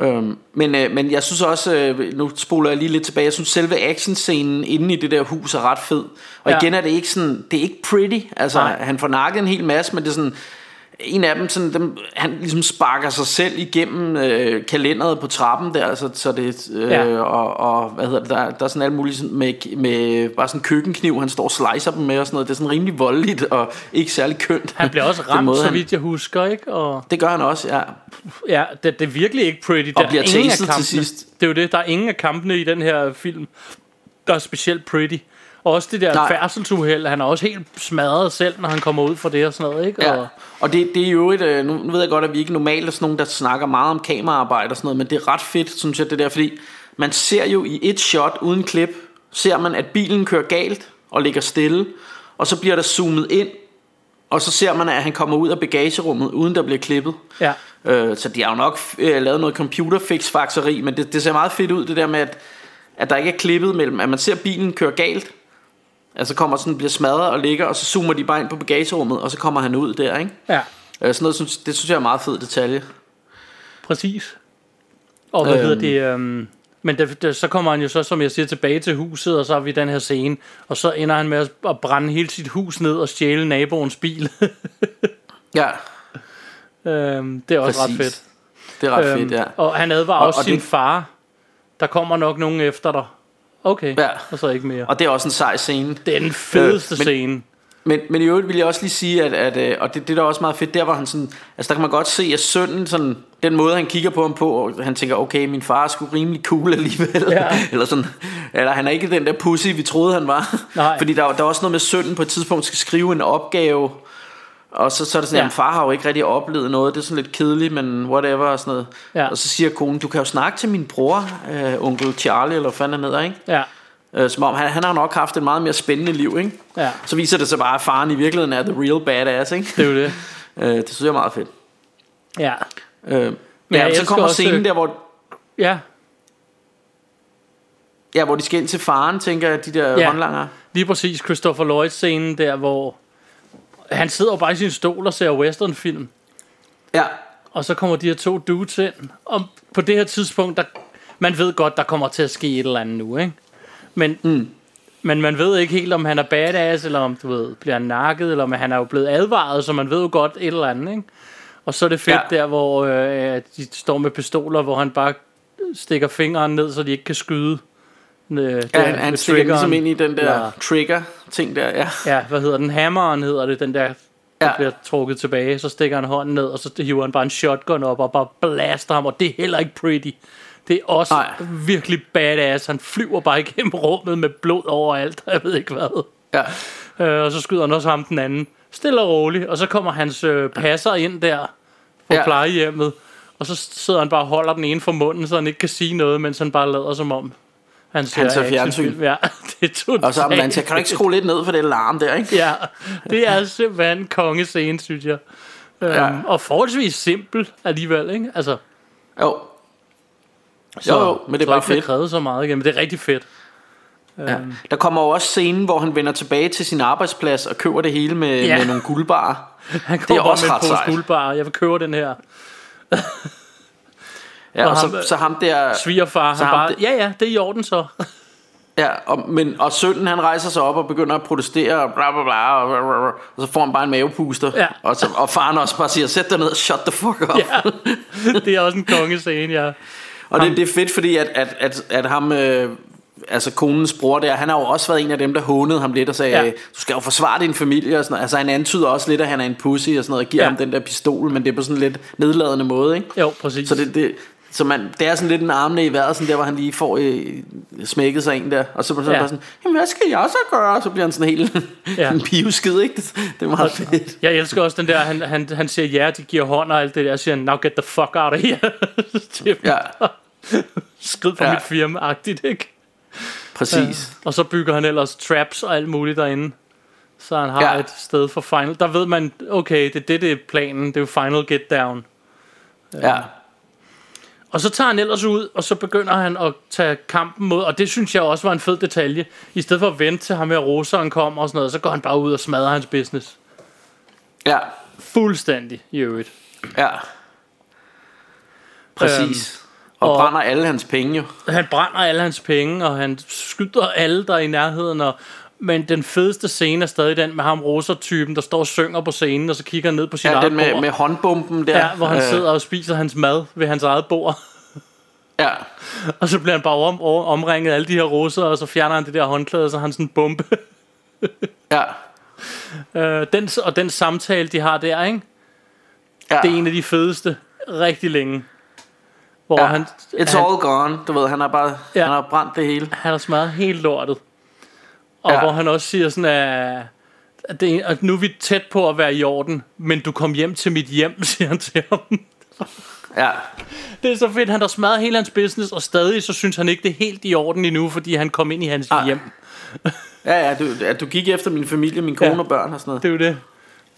Øhm, men, øh, men jeg synes også, øh, nu spoler jeg lige lidt tilbage, jeg synes selve actionscenen inde i det der hus er ret fed. Og Ja. igen er det ikke sådan, det er ikke pretty, altså Nej. han får nakket en hel masse, men det er sådan, en af dem, sådan, dem han ligesom sparker sig selv igennem øh, kalenderet på trappen der, så, så det, øh, Ja. og, og hvad hedder det, der, der er sådan alt muligt sådan med, med bare sådan en køkkenkniv, han står og slicer dem med og sådan noget, det er sådan rimelig voldeligt og ikke særlig kønt. Han bliver også [LAUGHS] ramt, måde, så vidt jeg husker, ikke? Og Det gør han også, ja. ja, det, det er virkelig ikke pretty. Der Og bliver er ingen af taset til kampene- sidst. Det er jo det, der er ingen af kampene i den her film, der er specielt pretty. Og også det der Nej. færdselsuheld, han er også helt smadret selv, når han kommer ud fra det og sådan noget, ikke? Ja. Og, Og det, det er jo et, øh, nu nu ved jeg godt, at vi ikke normalt er sådan nogen, der snakker meget om kameraarbejde og sådan noget, men det er ret fedt, synes jeg, det der, fordi man ser jo i et shot uden klip, ser man, at bilen kører galt og ligger stille, og så bliver der zoomet ind, og så ser man, at han kommer ud af bagagerummet, uden der bliver klippet. ja. Øh, så de har jo nok øh, lavet noget computerfix-fakseri, men det, det ser meget fedt ud, det der med, at, at der ikke er klippet mellem, at man ser bilen køre galt, altså kommer sådan, bliver smadret og ligger, og så zoomer de bare ind på bagagerummet, og så kommer han ud der, ikke? ja, Øh, sådan noget, synes, det synes jeg er en meget fed detalje. præcis. Og hvad Øhm. hedder det... Øhm, men det, det, så kommer han jo så, som jeg siger, tilbage til huset, og så har vi den her scene, og så ender han med at, at brænde hele sit hus ned og stjæle naboens bil. [LAUGHS] Ja, øhm, det er også Præcis. ret fedt. det er ret øhm, fedt, ja. Og han advarer Og- også og sin det- far. Der kommer nok nogen efter dig. Okay, Ja. og så ikke mere. Og det er også en sej scene. Det er den fedeste Øh, men- scene. Men, men i øvrigt vil jeg også lige sige, at, at øh, og det, det der er også meget fedt, der var han sådan, altså der kan man godt se, at sønnen sådan, den måde han kigger på ham på, og han tænker, okay, min far er sgu rimelig cool alligevel, Ja. [LAUGHS] eller sådan, Eller han er ikke den der pussy, vi troede han var. Nej. Fordi der, der er også noget med sønnen på et tidspunkt skal skrive en opgave. Og så, så er det sådan, Ja. ja. at far har jo ikke rigtig oplevet noget. Det er sådan lidt kedeligt, men whatever og sådan noget. Ja. Og så siger konen, du kan jo snakke til min bror, øh, onkel Charlie, eller hvad fanden han hedder, ikke? Ja, Øh, som om han, han har nok haft et meget mere spændende liv, ikke? ja, Så viser det sig bare, at faren i virkeligheden er the real badass, ikke? det er jo det. [LAUGHS] Øh, det synes jeg er meget fedt. Ja, Øh, jeg ja, så kommer også- scenen der, hvor, ja, ja, hvor de skal ind til faren, tænker jeg, de der Ja. ja. håndlanger. lige præcis Christopher Lloyd scenen der, hvor han sidder jo bare i sin stol og ser westernfilm. Ja, Og så kommer de her to dudes ind. Og på det her tidspunkt, der, man ved godt, der kommer til at ske et eller andet nu, ikke? Men, mm. men man ved ikke helt, om han er badass, eller om, du ved, bliver nakket, eller om han er jo blevet advaret, så man ved jo godt et eller andet, ikke? Og så er det fedt. Ja. der, hvor øh, de står med pistoler, hvor han bare stikker fingeren ned, så de ikke kan skyde. Øh, ja der han, han stikker ligesom ind i den der Ja. trigger-ting der, ja. Ja, hvad hedder den? Hammeren hedder det, den der, der Ja. bliver trukket tilbage. Så stikker han hånden ned, og så hiver han bare en shotgun op og bare blaster ham, og det er heller ikke pretty. Det er også Nej. virkelig badass. Han flyver bare [LAUGHS] igennem rummet med blod overalt, jeg ved ikke hvad. ja. Øh, og så skyder han også ham den anden. Stille og roligt. Og så kommer hans øh, passer ind der på Ja. plejehjemmet. Og så sidder han bare og holder den ene for munden, så han ikke kan sige noget, mens han bare lader som om. Han ser, Han ser fjernsyn. Ja, [LAUGHS] det er totalt. Og så man siger, kan du ikke skrue lidt ned for det larm der, ikke? Ja, det er simpelthen en kongescene, synes jeg. Ja. Ja. Og forholdsvis simpel alligevel, ikke? Altså, Jo, så, Jo, jo, men det er bare fedt. krævet så meget igen, men det er rigtig fedt. ja. Der kommer jo også scenen, hvor han vender tilbage til sin arbejdsplads og køber det hele med, Ja. med nogle guldbarer. [LAUGHS] Han Det er også med en ret sejt. guldbar. Jeg vil købe den her. Ja, Og og, ham- så, så ham der... Svigerfar, Så han bare, det- ja ja, det er i orden så. [LAUGHS] Ja, og, men, og sønnen han rejser sig op og begynder at protestere og bla bla bla og, og, og så får han bare en mavepuster Ja. og, så, og faren også bare siger sæt dig ned shut the fuck up ja, [LAUGHS] det er også en kongescene, ja. og det, det er fedt fordi at, at, at, at ham øh, altså konens bror der han har jo også været en af dem der hånede ham lidt og sagde Ja. du skal jo forsvare din familie og sådan noget. altså han antyder også lidt at han er en pussy og sådan noget og giver ja. ham den der pistol men det er på sådan en lidt nedladende måde ikke Jo, præcis. så det, det så man, det er sådan lidt en armene i vejret, sådan der, hvor han lige får øh, smækket sig en der, og så, så Ja. ja. bare sådan, jamen hvad skal jeg så gøre? Og så bliver han sådan helt Ja. ja. [LAUGHS] en pivskid, ikke? Det, det er meget fedt. Jeg elsker også den der, han, han, han siger ja, de giver hånd og alt det der, og siger han, now get the fuck out of here. [LAUGHS] er Ja, [LAUGHS] skrid fra ja. Ja. mit firma-agtigt, ikke? præcis. Og så bygger han ellers traps og alt muligt derinde. Så han har ja. Ja. et sted for final. Der ved man, okay, det er det, det er planen. Det er jo final get down. Ja. Og så tager han ellers ud, og så begynder han at tage kampen mod, og det synes jeg også var en fed detalje. I stedet for at vente til ham her roseren kommer og sådan noget, så går han bare ud og smadrer hans business. Ja, Fuldstændig i øvrigt. ja. Præcis. og, og- og brænder alle hans penge jo. Han brænder alle hans penge, og han skyder alle, der er i nærheden. Og, men den fedeste scene er stadig den med ham roser-typen, der står og synger på scenen, og så kigger ned på sin Ja, eget den med, bord. med håndbomben der. Ja, hvor han Øh, sidder og spiser hans mad ved hans eget bord. Ja, [LAUGHS] Og så bliver han bare om, om, omringet af alle de her roser, og så fjerner han det der håndklæde, og så har han sådan en bombe. ja, [LAUGHS] øh, den, og den samtale, de har der, ikke? ja. det er en af de fedeste rigtig længe. Hvor ja. han, It's han, all gone. Du ved, han har bare ja. han har brændt det hele. han har smadret helt lortet. Og Ja. hvor han også siger sådan, at, at, det, at nu er vi tæt på at være i orden, men du kom hjem til mit hjem, [LAUGHS] siger han til ham. Ja, Det er så fedt, han har smadret hele hans business, og stadig så synes han ikke, det er helt i orden endnu, fordi han kom ind i hans Ah. hjem. [LAUGHS] ja, ja du, at du gik efter min familie, min kone Ja. og børn og sådan noget. Det er jo det.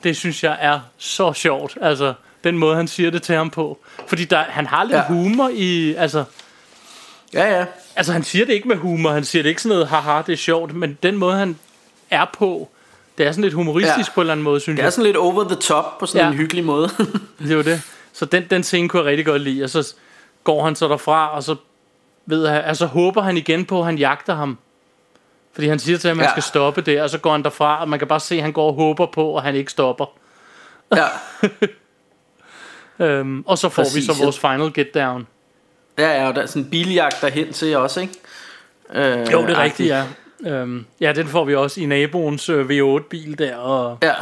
Det synes jeg er så sjovt. Altså, den måde, han siger det til ham på. Fordi der, han har lidt ja. Ja. humor i... Altså, Ja, ja. Altså, han siger det ikke med humor. Han siger det ikke sådan noget, haha, det er sjovt. Men den måde, han er på, det er sådan lidt humoristisk ja. På en eller anden måde, synes Det er jeg. sådan lidt over the top på sådan Ja. en hyggelig måde. [LAUGHS] Det er jo det. Så den, den scene kunne jeg rigtig godt lide. Og så går han så derfra, og så, ved jeg, altså, håber han igen på, at han jagter ham. Fordi han siger til ham, at han Ja. skal stoppe der, og så går han derfra, og man kan bare se, at han går og håber på, at han ikke stopper. ja. [LAUGHS] Øhm, og så får Præcis, vi så vores final get down. Ja, ja, og der er sådan en biljagt derhen til også, ikke? Øh, Jo, det er rigtigt, ja. Øhm, ja, den får vi også i naboens øh, V8-bil der. Og, Ja,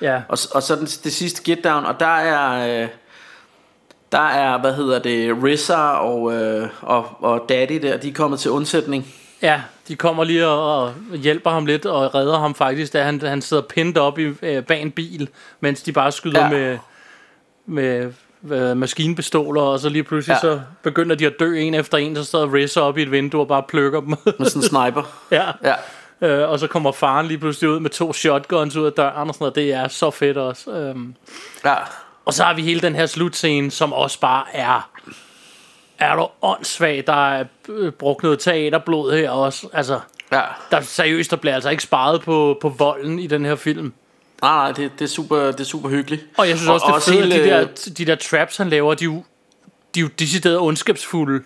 ja, og, og så den, det sidste get down, og der er... Øh, der er, hvad hedder det, RZA og, øh, og, og Daddy der, de er kommet til undsætning. Ja, de kommer lige og, og hjælper ham lidt og redder ham faktisk, da han, han sidder pindet op i, øh, bag en bil, mens de bare skyder. Ja. med, med øh, maskinpistoler, og så lige pludselig ja. Så begynder de at dø en efter en, så står Rizzer op i et vindue og bare plukker dem. Med sådan en sniper. [LAUGHS] ja. Ja. Øh, og så kommer faren lige pludselig ud med to shotguns ud af døren og sådan noget. Det er så fedt også. Øhm. Ja. Og så har vi hele den her slutscene, som også bare er... Er du åndssvag, der er øh, brugt noget teaterblod her også. Altså, Ja. der seriøst, der bliver altså ikke sparet på, på volden i den her film. Nej, nej, det, det, er super, det er super hyggeligt. Og jeg synes også, det er fedt, hele- de der, de der traps, han laver, de er jo, de er jo decideret ondskabsfulde.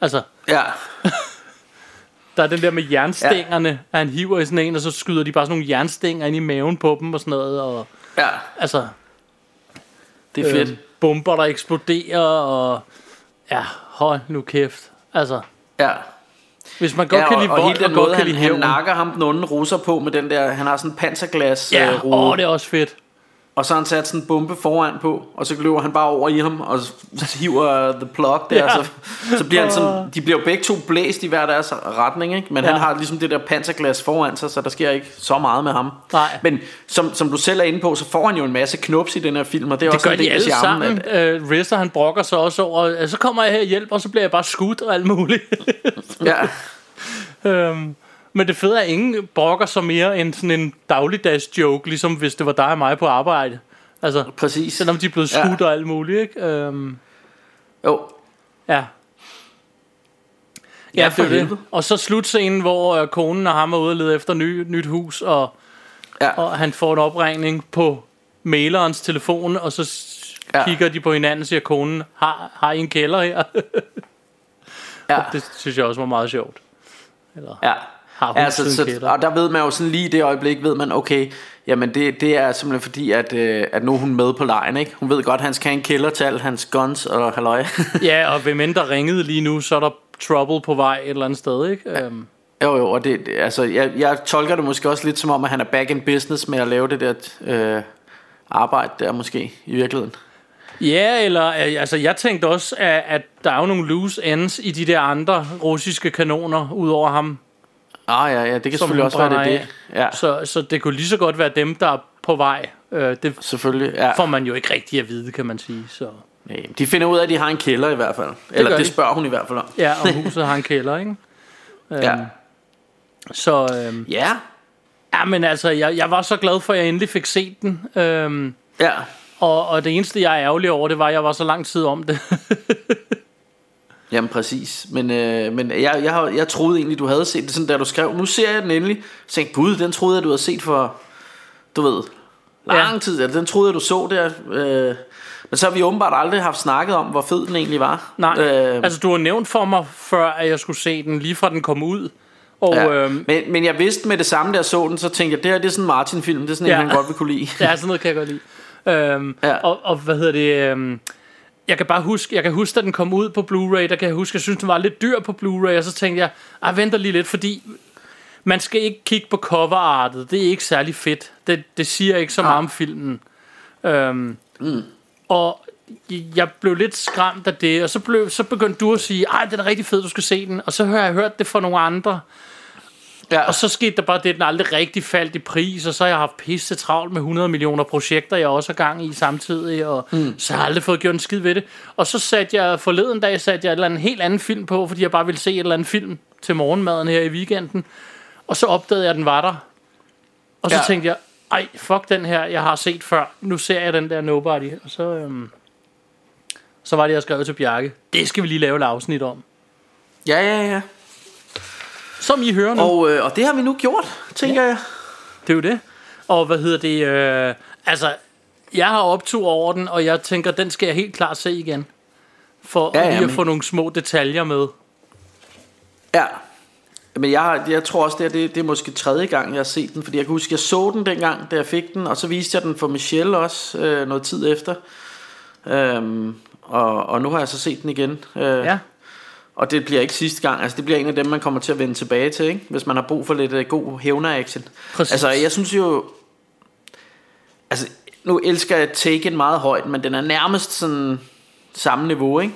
Altså, Ja, [LAUGHS] der er den der med jernstængerne, ja. han hiver i sådan en, og så skyder de bare sådan nogle jernstænger ind i maven på dem og sådan noget. Og, ja, altså, det er fedt. øh, bomber, der eksploderer, og ja, hold nu kæft. Altså, Ja. Hvis man godt ja, kan og, lide og vold, hele og den godt måde, kan han, han nakker ham den onde russer på med den der, han har sådan en panserglas Ja, øh, åh, det er også fedt. og så har han sat sådan en bombe foran på, og så løber han bare over i ham, og så hiver the plug der, [LAUGHS] Ja. så, så bliver han sådan, de bliver jo begge to blæst i hver deres retning, ikke? men Ja. han har ligesom det der panserglas foran sig, så der sker ikke så meget med ham. Nej. Men som, som du selv er inde på, så får han jo en masse knups i den her film, og det er Det også gør en del de alle charmen, sammen. Øh, Rizzer, han brokker sig også over, så kommer jeg her og hjælper, og så bliver jeg bare skudt og alt muligt. [LAUGHS] Ja, øhm, men det fede er, at ingen brokker sig mere end sådan en dagligdags joke, ligesom hvis det var dig og mig på arbejde. Altså, præcis. selvom de er blevet Ja. skudt og alt muligt, ikke? Øhm, Jo, ja. Ja, Ja, for det helvede. Og så slutscenen, hvor øh, konen og ham er ude og lede efter ny, nyt hus, og, Ja. og han får en opringning på mailerens telefon, og så Ja. kigger de på hinanden og siger, konen, har, har I en kælder her? [LAUGHS] ja. [LAUGHS] det synes jeg også var meget sjovt. Eller, Ja. Har hun altså, så, en kælder? og der ved man jo sådan lige i det øjeblik, ved man, okay, jamen det, det er simpelthen fordi, at, øh, at nu er hun med på lejen, ikke? Hun ved godt, at han skal have en kælder til alle hans guns og halløj. [LAUGHS] Ja, og hvem end der ringede lige nu, så er der trouble på vej et eller andet sted, ikke? Ja. Øhm, jo, jo, og det, det- altså, jeg, jeg tolker det måske også lidt som om, at han er back in business med at lave det der øh, arbejde der måske, i virkeligheden. Ja, eller øh, altså, jeg tænkte også, at, at der er jo nogle loose ends i de der andre russiske kanoner, ud over ham. Ah ja, ja, det kan selvfølgelig også være det, det. Ja. Så, så det kunne lige så godt være dem, der er på vej. Øh, det selvfølgelig, ja. får man jo ikke rigtig at vide, kan man sige. Så. Nej, De finder ud af, at de har en kælder i hvert fald. Eller gør det de. spørger hun i hvert fald om. Ja, og huset har en kælder, ikke? [LAUGHS] Øhm, Ja. Så øhm, Ja, ja, men altså, jeg, jeg var så glad for, at jeg endelig fik set den. Øhm, ja. Og, og det eneste, jeg er ærgerlig over, det var, at jeg var så lang tid om det. [LAUGHS] Jamen præcis, men, øh, men jeg, jeg, jeg troede egentlig du havde set det sådan Da du skrev, nu ser jeg den endelig Så tænkte gud, den troede jeg du havde set for Du ved, lang Ja. tid Den troede jeg du så der øh, Men så har vi åbenbart aldrig haft snakket om Hvor fed den egentlig var Nej, øh, altså du har nævnt for mig før, at jeg skulle se den, lige fra den kom ud. Og ja. ja. øhm, men, men jeg vidste med det samme, da jeg så den Så tænkte jeg, det her det er sådan en Martin-film Det er sådan en, Ja. han godt vil kunne lide [LAUGHS] ja, sådan noget kan jeg godt lide. Øhm, Ja. og, og hvad hedder det... Øhm, jeg kan bare huske, jeg kan huske, da den kom ud på Blu-ray, der kan jeg huske, jeg synes, den var lidt dyr på Blu-ray, og så tænkte jeg, jeg venter lige lidt, fordi man skal ikke kigge på coverartet, det er ikke særlig fedt. Det, det siger ikke så meget om filmen. Øhm, mm. Og jeg blev lidt skræmt af det, og så, blev, så begyndte du at sige, ej, den er rigtig fed, du skal se den. Og så har jeg hørt det fra nogle andre, ja. og så skete der bare det, den aldrig rigtig faldt i pris, og så har jeg haft pisse travlt med 100 millioner projekter, jeg også har gang i samtidig, og mm. så har jeg aldrig fået gjort en skid ved det. Og så satte jeg forleden dag, satte jeg et eller andet helt anden film på, fordi jeg bare ville se et eller andet film til morgenmaden her i weekenden. Og så opdagede jeg, at den var der. Og så. Ja. tænkte jeg, ej, fuck den her, jeg har set før. Nu ser jeg den der Nobody. Og så, øhm, så var det, jeg skrev til Bjarke. Det skal vi lige lave et afsnit om. ja, ja, ja Som I hører nu. og, øh, og det har vi nu gjort, tænker ja. jeg Det er jo det. Og hvad hedder det? Øh, altså, jeg har optur over den, og jeg tænker, den skal jeg helt klart se igen. For Ja, ja, lige at men- få nogle små detaljer med. Ja. Men jeg, jeg tror også, det er, det, det er måske tredje gang, jeg har set den. Fordi jeg kan huske, jeg så den dengang, da jeg fik den. Og så viste jeg den for Michelle også øh, noget tid efter. Øhm, og, og nu har jeg så set den igen. Øh, Ja. Og det bliver ikke sidste gang. Altså, det bliver en af dem, man kommer til at vende tilbage til, ikke? hvis man har brug for lidt øh, god hævner-action. Altså, jeg synes jo... Altså, nu elsker jeg Taken meget højt, men den er nærmest sådan samme niveau, ikke?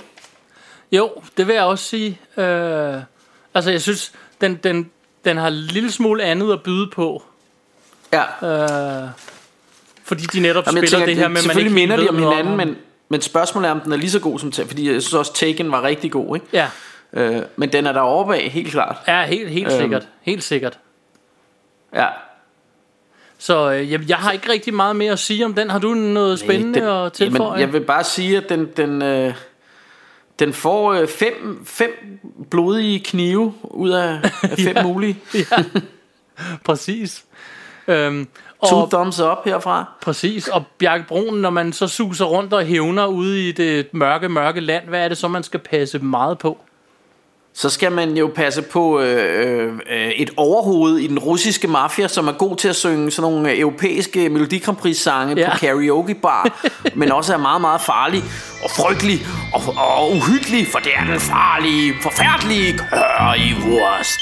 Jo, det vil jeg også sige. Øh, altså, jeg synes, den den, den, har en lille smule andet at byde på. Ja. Øh, fordi de netop Jamen, spiller tænker, det her med, at man ikke minder de om hinanden, ham. men, men spørgsmålet er, om den er lige så god som Taken, fordi jeg synes også, Taken var rigtig god, ikke? Ja, Øh, men den er der over bag, helt klart. ja helt, helt Øhm. sikkert. Helt sikkert. Ja. Så øh, jeg, jeg har ikke rigtig meget mere at sige om den. Har du noget spændende den, at tilføje? Jamen, jeg vil bare sige, at den, den, øh, den får øh, fem, fem blodige knive ud af, af fem [LAUGHS] Ja. mulige. ja, præcis. Øhm, To thumbs up herfra. præcis. Og Bjarke Brun, når man så suser rundt og hævner ude i det mørke, mørke land, hvad er det så, man skal passe meget på? Så skal man jo passe på øh, øh, et overhoved i den russiske mafia, som er god til at synge sådan nogle europæiske Melodi Grand Prix sange Ja. på karaoke bar, [LAUGHS] men også er meget, meget farlig og frygtelig og, og uhyggelig, for det er den farlige, forfærdelige currywurst.